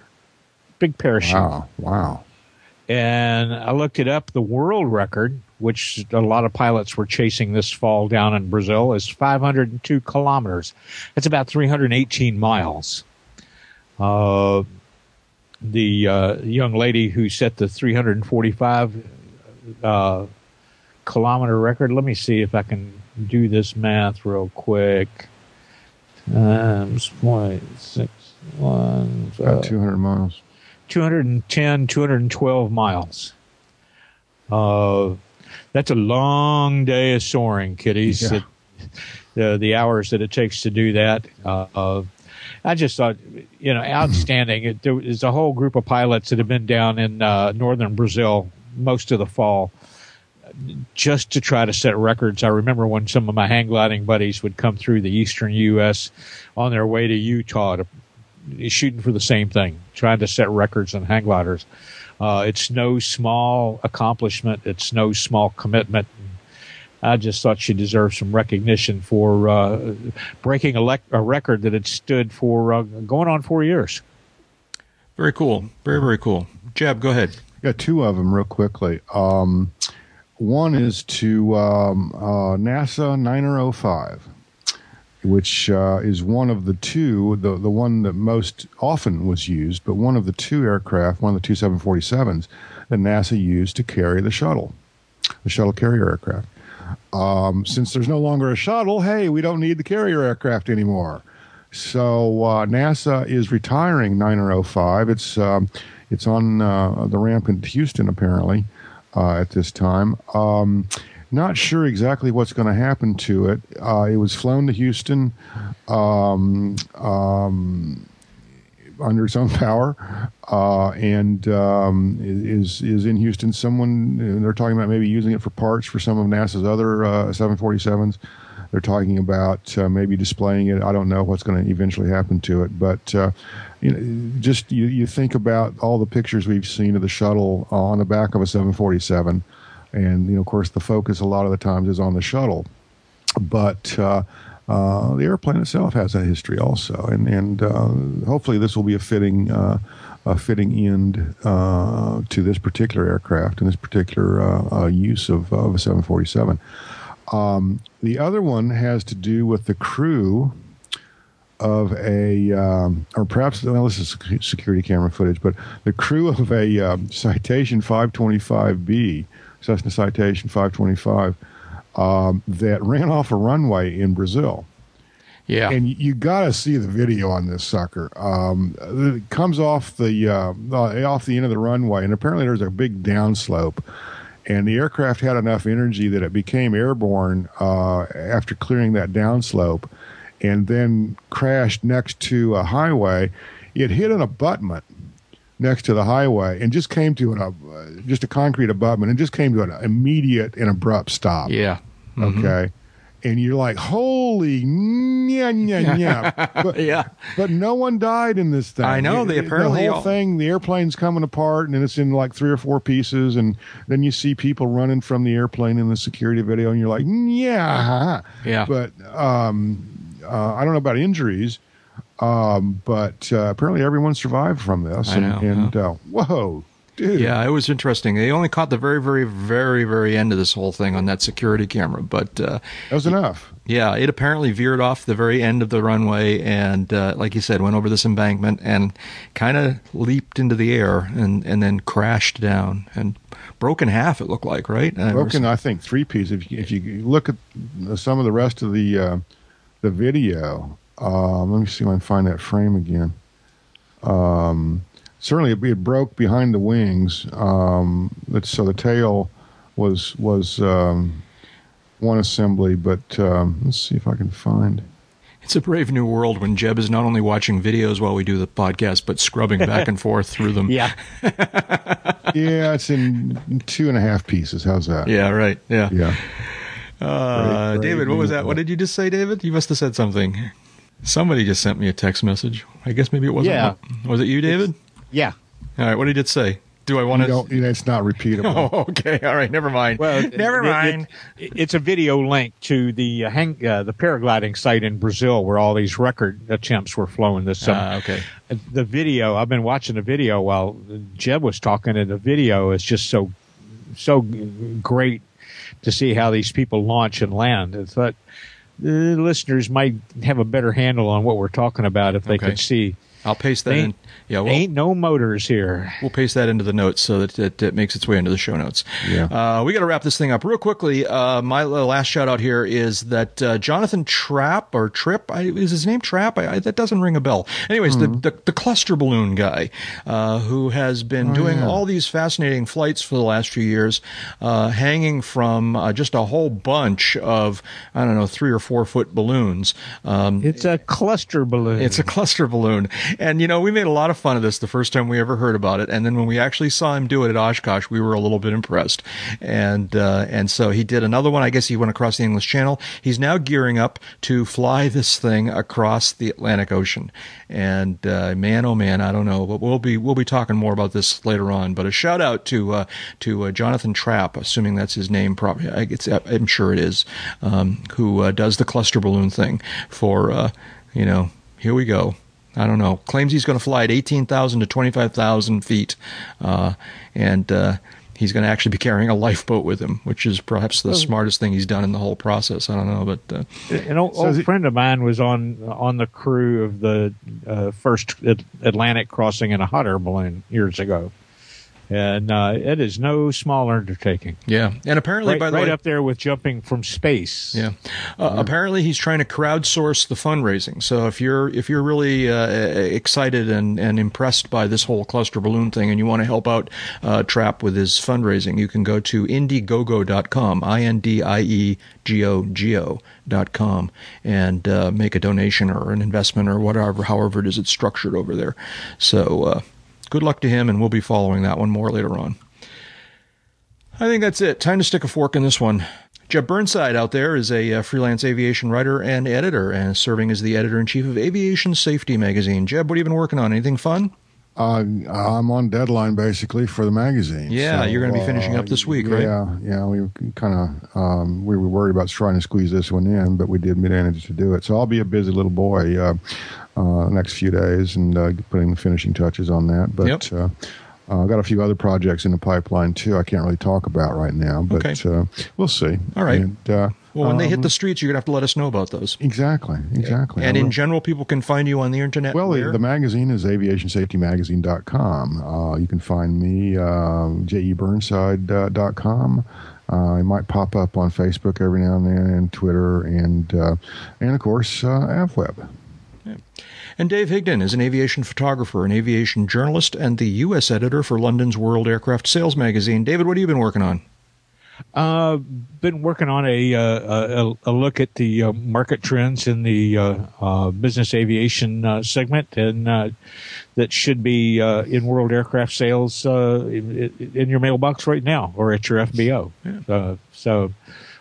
big parachute. Wow! Wow! And I looked it up. The world record, which a lot of pilots were chasing this fall down in Brazil, is 502 kilometers. That's about 318 miles. Uh, the uh, young lady who set the 345 uh, kilometer record. Let me see if I can do this math real quick. Times point six one. About 200 miles. 210, 212 miles. Uh, that's a long day of soaring, kiddies. Yeah. It, the, the hours that it takes to do that. Uh, uh, I just thought, you know, <clears throat> outstanding. It, there was a whole group of pilots that have been down in uh, northern Brazil most of the fall just to try to set records. I remember when some of my hang gliding buddies would come through the eastern U.S. on their way to Utah to shooting for the same thing, trying to set records on hang gliders. Uh, it's no small accomplishment. It's no small commitment. I just thought she deserved some recognition for uh, breaking a, le- a, record that had stood for uh, going on four years. Very cool. Very, very cool. Jeb, go ahead. Got two of them real quickly. Um, one is to um, uh, NASA 9005, which uh, is one of the two, the, the one that most often was used, but one of the two aircraft, one of the two 747s that NASA used to carry the shuttle, the shuttle carrier aircraft. Um, since there's no longer a shuttle, hey, we don't need the carrier aircraft anymore. So uh, NASA is retiring 9005. It's um, it's on uh, the ramp in Houston apparently, uh, at this time. Um, not sure exactly what's going to happen to it. Uh, it was flown to Houston um, um, under its own power, uh, and um, is is in Houston. Someone they're talking about maybe using it for parts for some of NASA's other uh, 747s. They're talking about uh, maybe displaying it. I don't know what's going to eventually happen to it, but uh, you know, just you, you think about all the pictures we've seen of the shuttle on the back of a 747, and you know, of course, the focus a lot of the times is on the shuttle, but uh, uh, the airplane itself has a history also, and and uh, hopefully this will be a fitting. Uh, a fitting end uh, to this particular aircraft and this particular use of, of a 747. Um, the other one has to do with the crew of a, um, or perhaps well, this is security camera footage, but the crew of a um, Citation 525B, Cessna Citation 525, um, that ran off a runway in Brazil. Yeah, and you got to see the video on this sucker. Um, it comes off the uh, off the end of the runway, and apparently there's a big downslope and the aircraft had enough energy that it became airborne uh, after clearing that downslope and then crashed next to a highway. It hit an abutment next to the highway and just came to an, uh, just a concrete abutment and just came to an immediate and abrupt stop. Yeah. Mm-hmm. Okay. And you're like, holy yeah yeah yeah. But, Yeah. but no one died in this thing. I know, they It- apparently the whole all- thing, the airplane's coming apart, and then it's in like three or four pieces, and then you see people running from the airplane in the security video, and you're like, yeah, Yeah. But um, uh, I don't know about injuries, um, but uh, apparently everyone survived from this, I and, know, and uh, whoa, dude, Yeah, it was interesting. They only caught the very, very, very, very end of this whole thing on that security camera. But uh, that was enough. yeah, it apparently veered off the very end of the runway and, uh, like you said, went over this embankment and kind of leaped into the air and, and then crashed down and broke in half. It looked like, right? Broken i think three pieces. if you, if you look at some of the rest of the uh, the video um, let me see if i can find that frame again um, certainly it, it broke behind the wings um, that's- so the tail was was um, one assembly but um, let's see if i can find It's a brave new world when Jeb is not only watching videos while we do the podcast, but scrubbing back and <laughs> forth through them. Yeah. <laughs> yeah it's in two and a half pieces how's that Yeah, right. Yeah. yeah Uh, Brave- David, brave what was new that? What did you just say, David? You must have said something. Somebody just sent me a text message. I guess maybe it wasn't. Yeah. Was it you, David? Yeah. All right. What did it say? Do I want to? don't, you know, it's not repeatable <laughs> Oh, okay. All right. Never mind. Well, <laughs> never it- it- mind. it- it's a video link to the uh, hang, uh, the paragliding site in Brazil where all these record attempts were flown this summer. Ah, okay. The video, I've been watching the video while Jeb was talking, and the video is just so so great to see how these people launch and land. I thought the listeners might have a better handle on what we're talking about if they Okay. could see. I'll paste that in. Ain't, Yeah. We'll, ain't no motors here. we'll paste that into the notes so that it, it makes its way into the show notes. Yeah. Uh, we got to wrap this thing up real quickly. Uh, my last shout out here is that uh, Jonathan Trappe or Trip I, is his name Trap. I, I, that doesn't ring a bell. Anyways, the, the the cluster balloon guy uh, who has been doing yeah. all these fascinating flights for the last few years, uh, hanging from uh, just a whole bunch of I don't know three or four foot balloons. Um, It's a cluster balloon. it's a cluster balloon. And, you know, we made a lot of fun of this the first time we ever heard about it. And then when we actually saw him do it at Oshkosh, we were a little bit impressed. And, uh, and so he did another one. I guess he went across the English Channel. He's now gearing up to fly this thing across the Atlantic Ocean. And, uh, man, oh man, I don't know, but we'll be, we'll be talking more about this later on. But a shout out to, uh, to uh, Jonathan Trappe, assuming that's his name, probably, it's, I'm sure it is, um, who uh, does the cluster balloon thing for, uh, you know, here we go. I don't know. Claims he's going to fly at 18,000 to 25,000 feet. Uh, and uh, he's going to actually be carrying a lifeboat with him, which is perhaps the smartest thing he's done in the whole process. I don't know. But uh, An old, So old it- friend of mine was on on the crew of the uh, first Atlantic crossing in a hot air balloon years ago, and uh, it is no small undertaking. yeah. And apparently, Right, by the right way. up there with jumping from space. Yeah. Uh, Apparently, he's trying to crowdsource the fundraising. So if you're if you're really uh, excited and, and impressed by this whole cluster balloon thing, and you want to help out uh, Trappe with his fundraising, you can go to indiegogo.com, i n d i e g o g o dot com, and uh, make a donation or an investment or whatever, however it is it's structured over there. So. Good luck to him, and we'll be following that one more later on. I think that's it. Time to stick a fork in this one. Jeb Burnside out there is a uh, freelance aviation writer and editor, and serving as the editor in chief of Aviation Safety Magazine. Jeb, what have you been working on? Anything fun? Uh, I'm on deadline basically for the magazine. Yeah, So, you're gonna be uh, finishing up this week, right? Yeah, yeah. We kind of um, we were worried about trying to squeeze this one in, but we did manage to do it. So I'll be a busy little boy uh, uh, next few days and uh, putting the finishing touches on that. But Yep. uh, uh, I've got a few other projects in the pipeline too. I can't really talk about right now, but Okay. uh, we'll see. All right. And, uh, Well, when they hit um, the streets, you're gonna have to let us know about those. exactly, exactly. And in general, people can find you on the internet. Well, the, where? the magazine is aviationsafetymagazine.com. Uh, you can find me, uh, jeburnside.com. Uh, it might pop up on Facebook every now and then, and Twitter, and uh, and of course uh, AvWeb. And Dave Higdon is an aviation photographer, an aviation journalist, and the U.S. editor for London's World Aircraft Sales magazine. David, what have you been working on? Uh, been working on a uh, a, a look at the uh, market trends in the uh, uh, business aviation uh, segment, and uh, that should be uh, in World Aircraft Sales uh, in, in your mailbox right now or at your FBO. Uh, so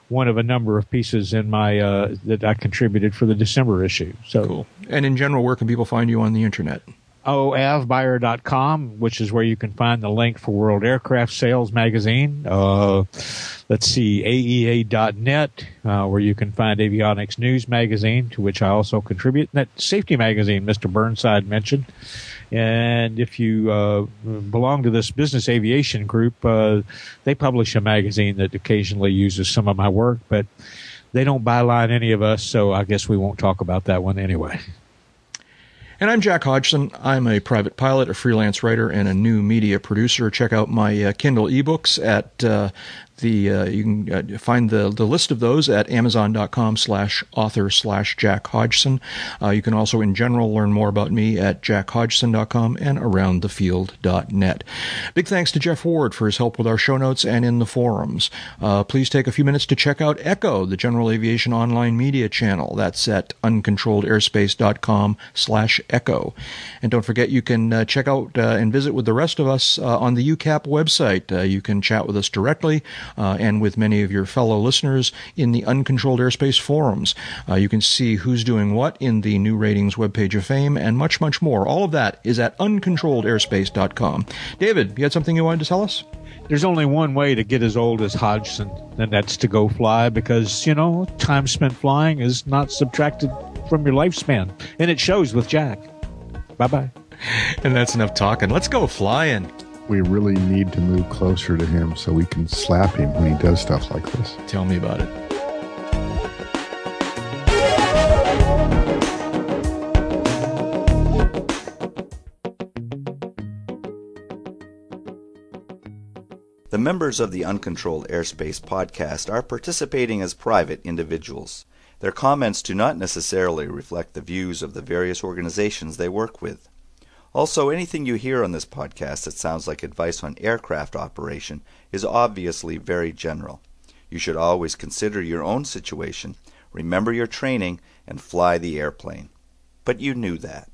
one of a number of pieces in my uh, that I contributed for the December issue. So cool. And in general, where can people find you on the internet? oavbuyer.com, which is where you can find the link for World Aircraft Sales Magazine. Uh, let's see, AEA.net, uh, where you can find Avionics News Magazine, to which I also contribute. that Safety Magazine, Mr. Burnside mentioned. And if you uh, belong to this business aviation group, uh, they publish a magazine that occasionally uses some of my work, but they don't byline any of us, so I guess we won't talk about that one anyway. And I'm Jack Hodgson. I'm a private pilot, a freelance writer, and a new media producer. Check out my uh, Kindle ebooks at uh, the uh, you can uh, find the the list of those at amazon.com slash author slash jack hodgson. Uh, you can also in general learn more about me at jackhodgson.com and aroundthefield.net big thanks to jeff ward for his help with our show notes and in the forums. Uh, please take a few minutes to check out echo the general aviation online media channel. That's at uncontrolledairspace.com slash echo. And don't forget you can uh, check out uh, and visit with the rest of us on the ucap website. You can chat with us directly uh, and with many of your fellow listeners in the Uncontrolled Airspace forums. Uh, you can see who's doing what in the new ratings webpage of fame and much, much more. All of that is at uncontrolledairspace.com. David, you had something you wanted to tell us? There's only one way to get as old as Hodgson, and that's to go fly because, you know, time spent flying is not subtracted from your lifespan. And it shows with Jack. Bye bye. And that's enough talking. Let's go flying we really need to move closer to him so we can slap him when he does stuff like this. Tell me about it. The members of the Uncontrolled Airspace podcast are participating as private individuals. Their comments do not necessarily reflect the views of the various organizations they work with. Also, anything you hear on this podcast that sounds like advice on aircraft operation is obviously very general. You should always consider your own situation, remember your training, and fly the airplane. But you knew that.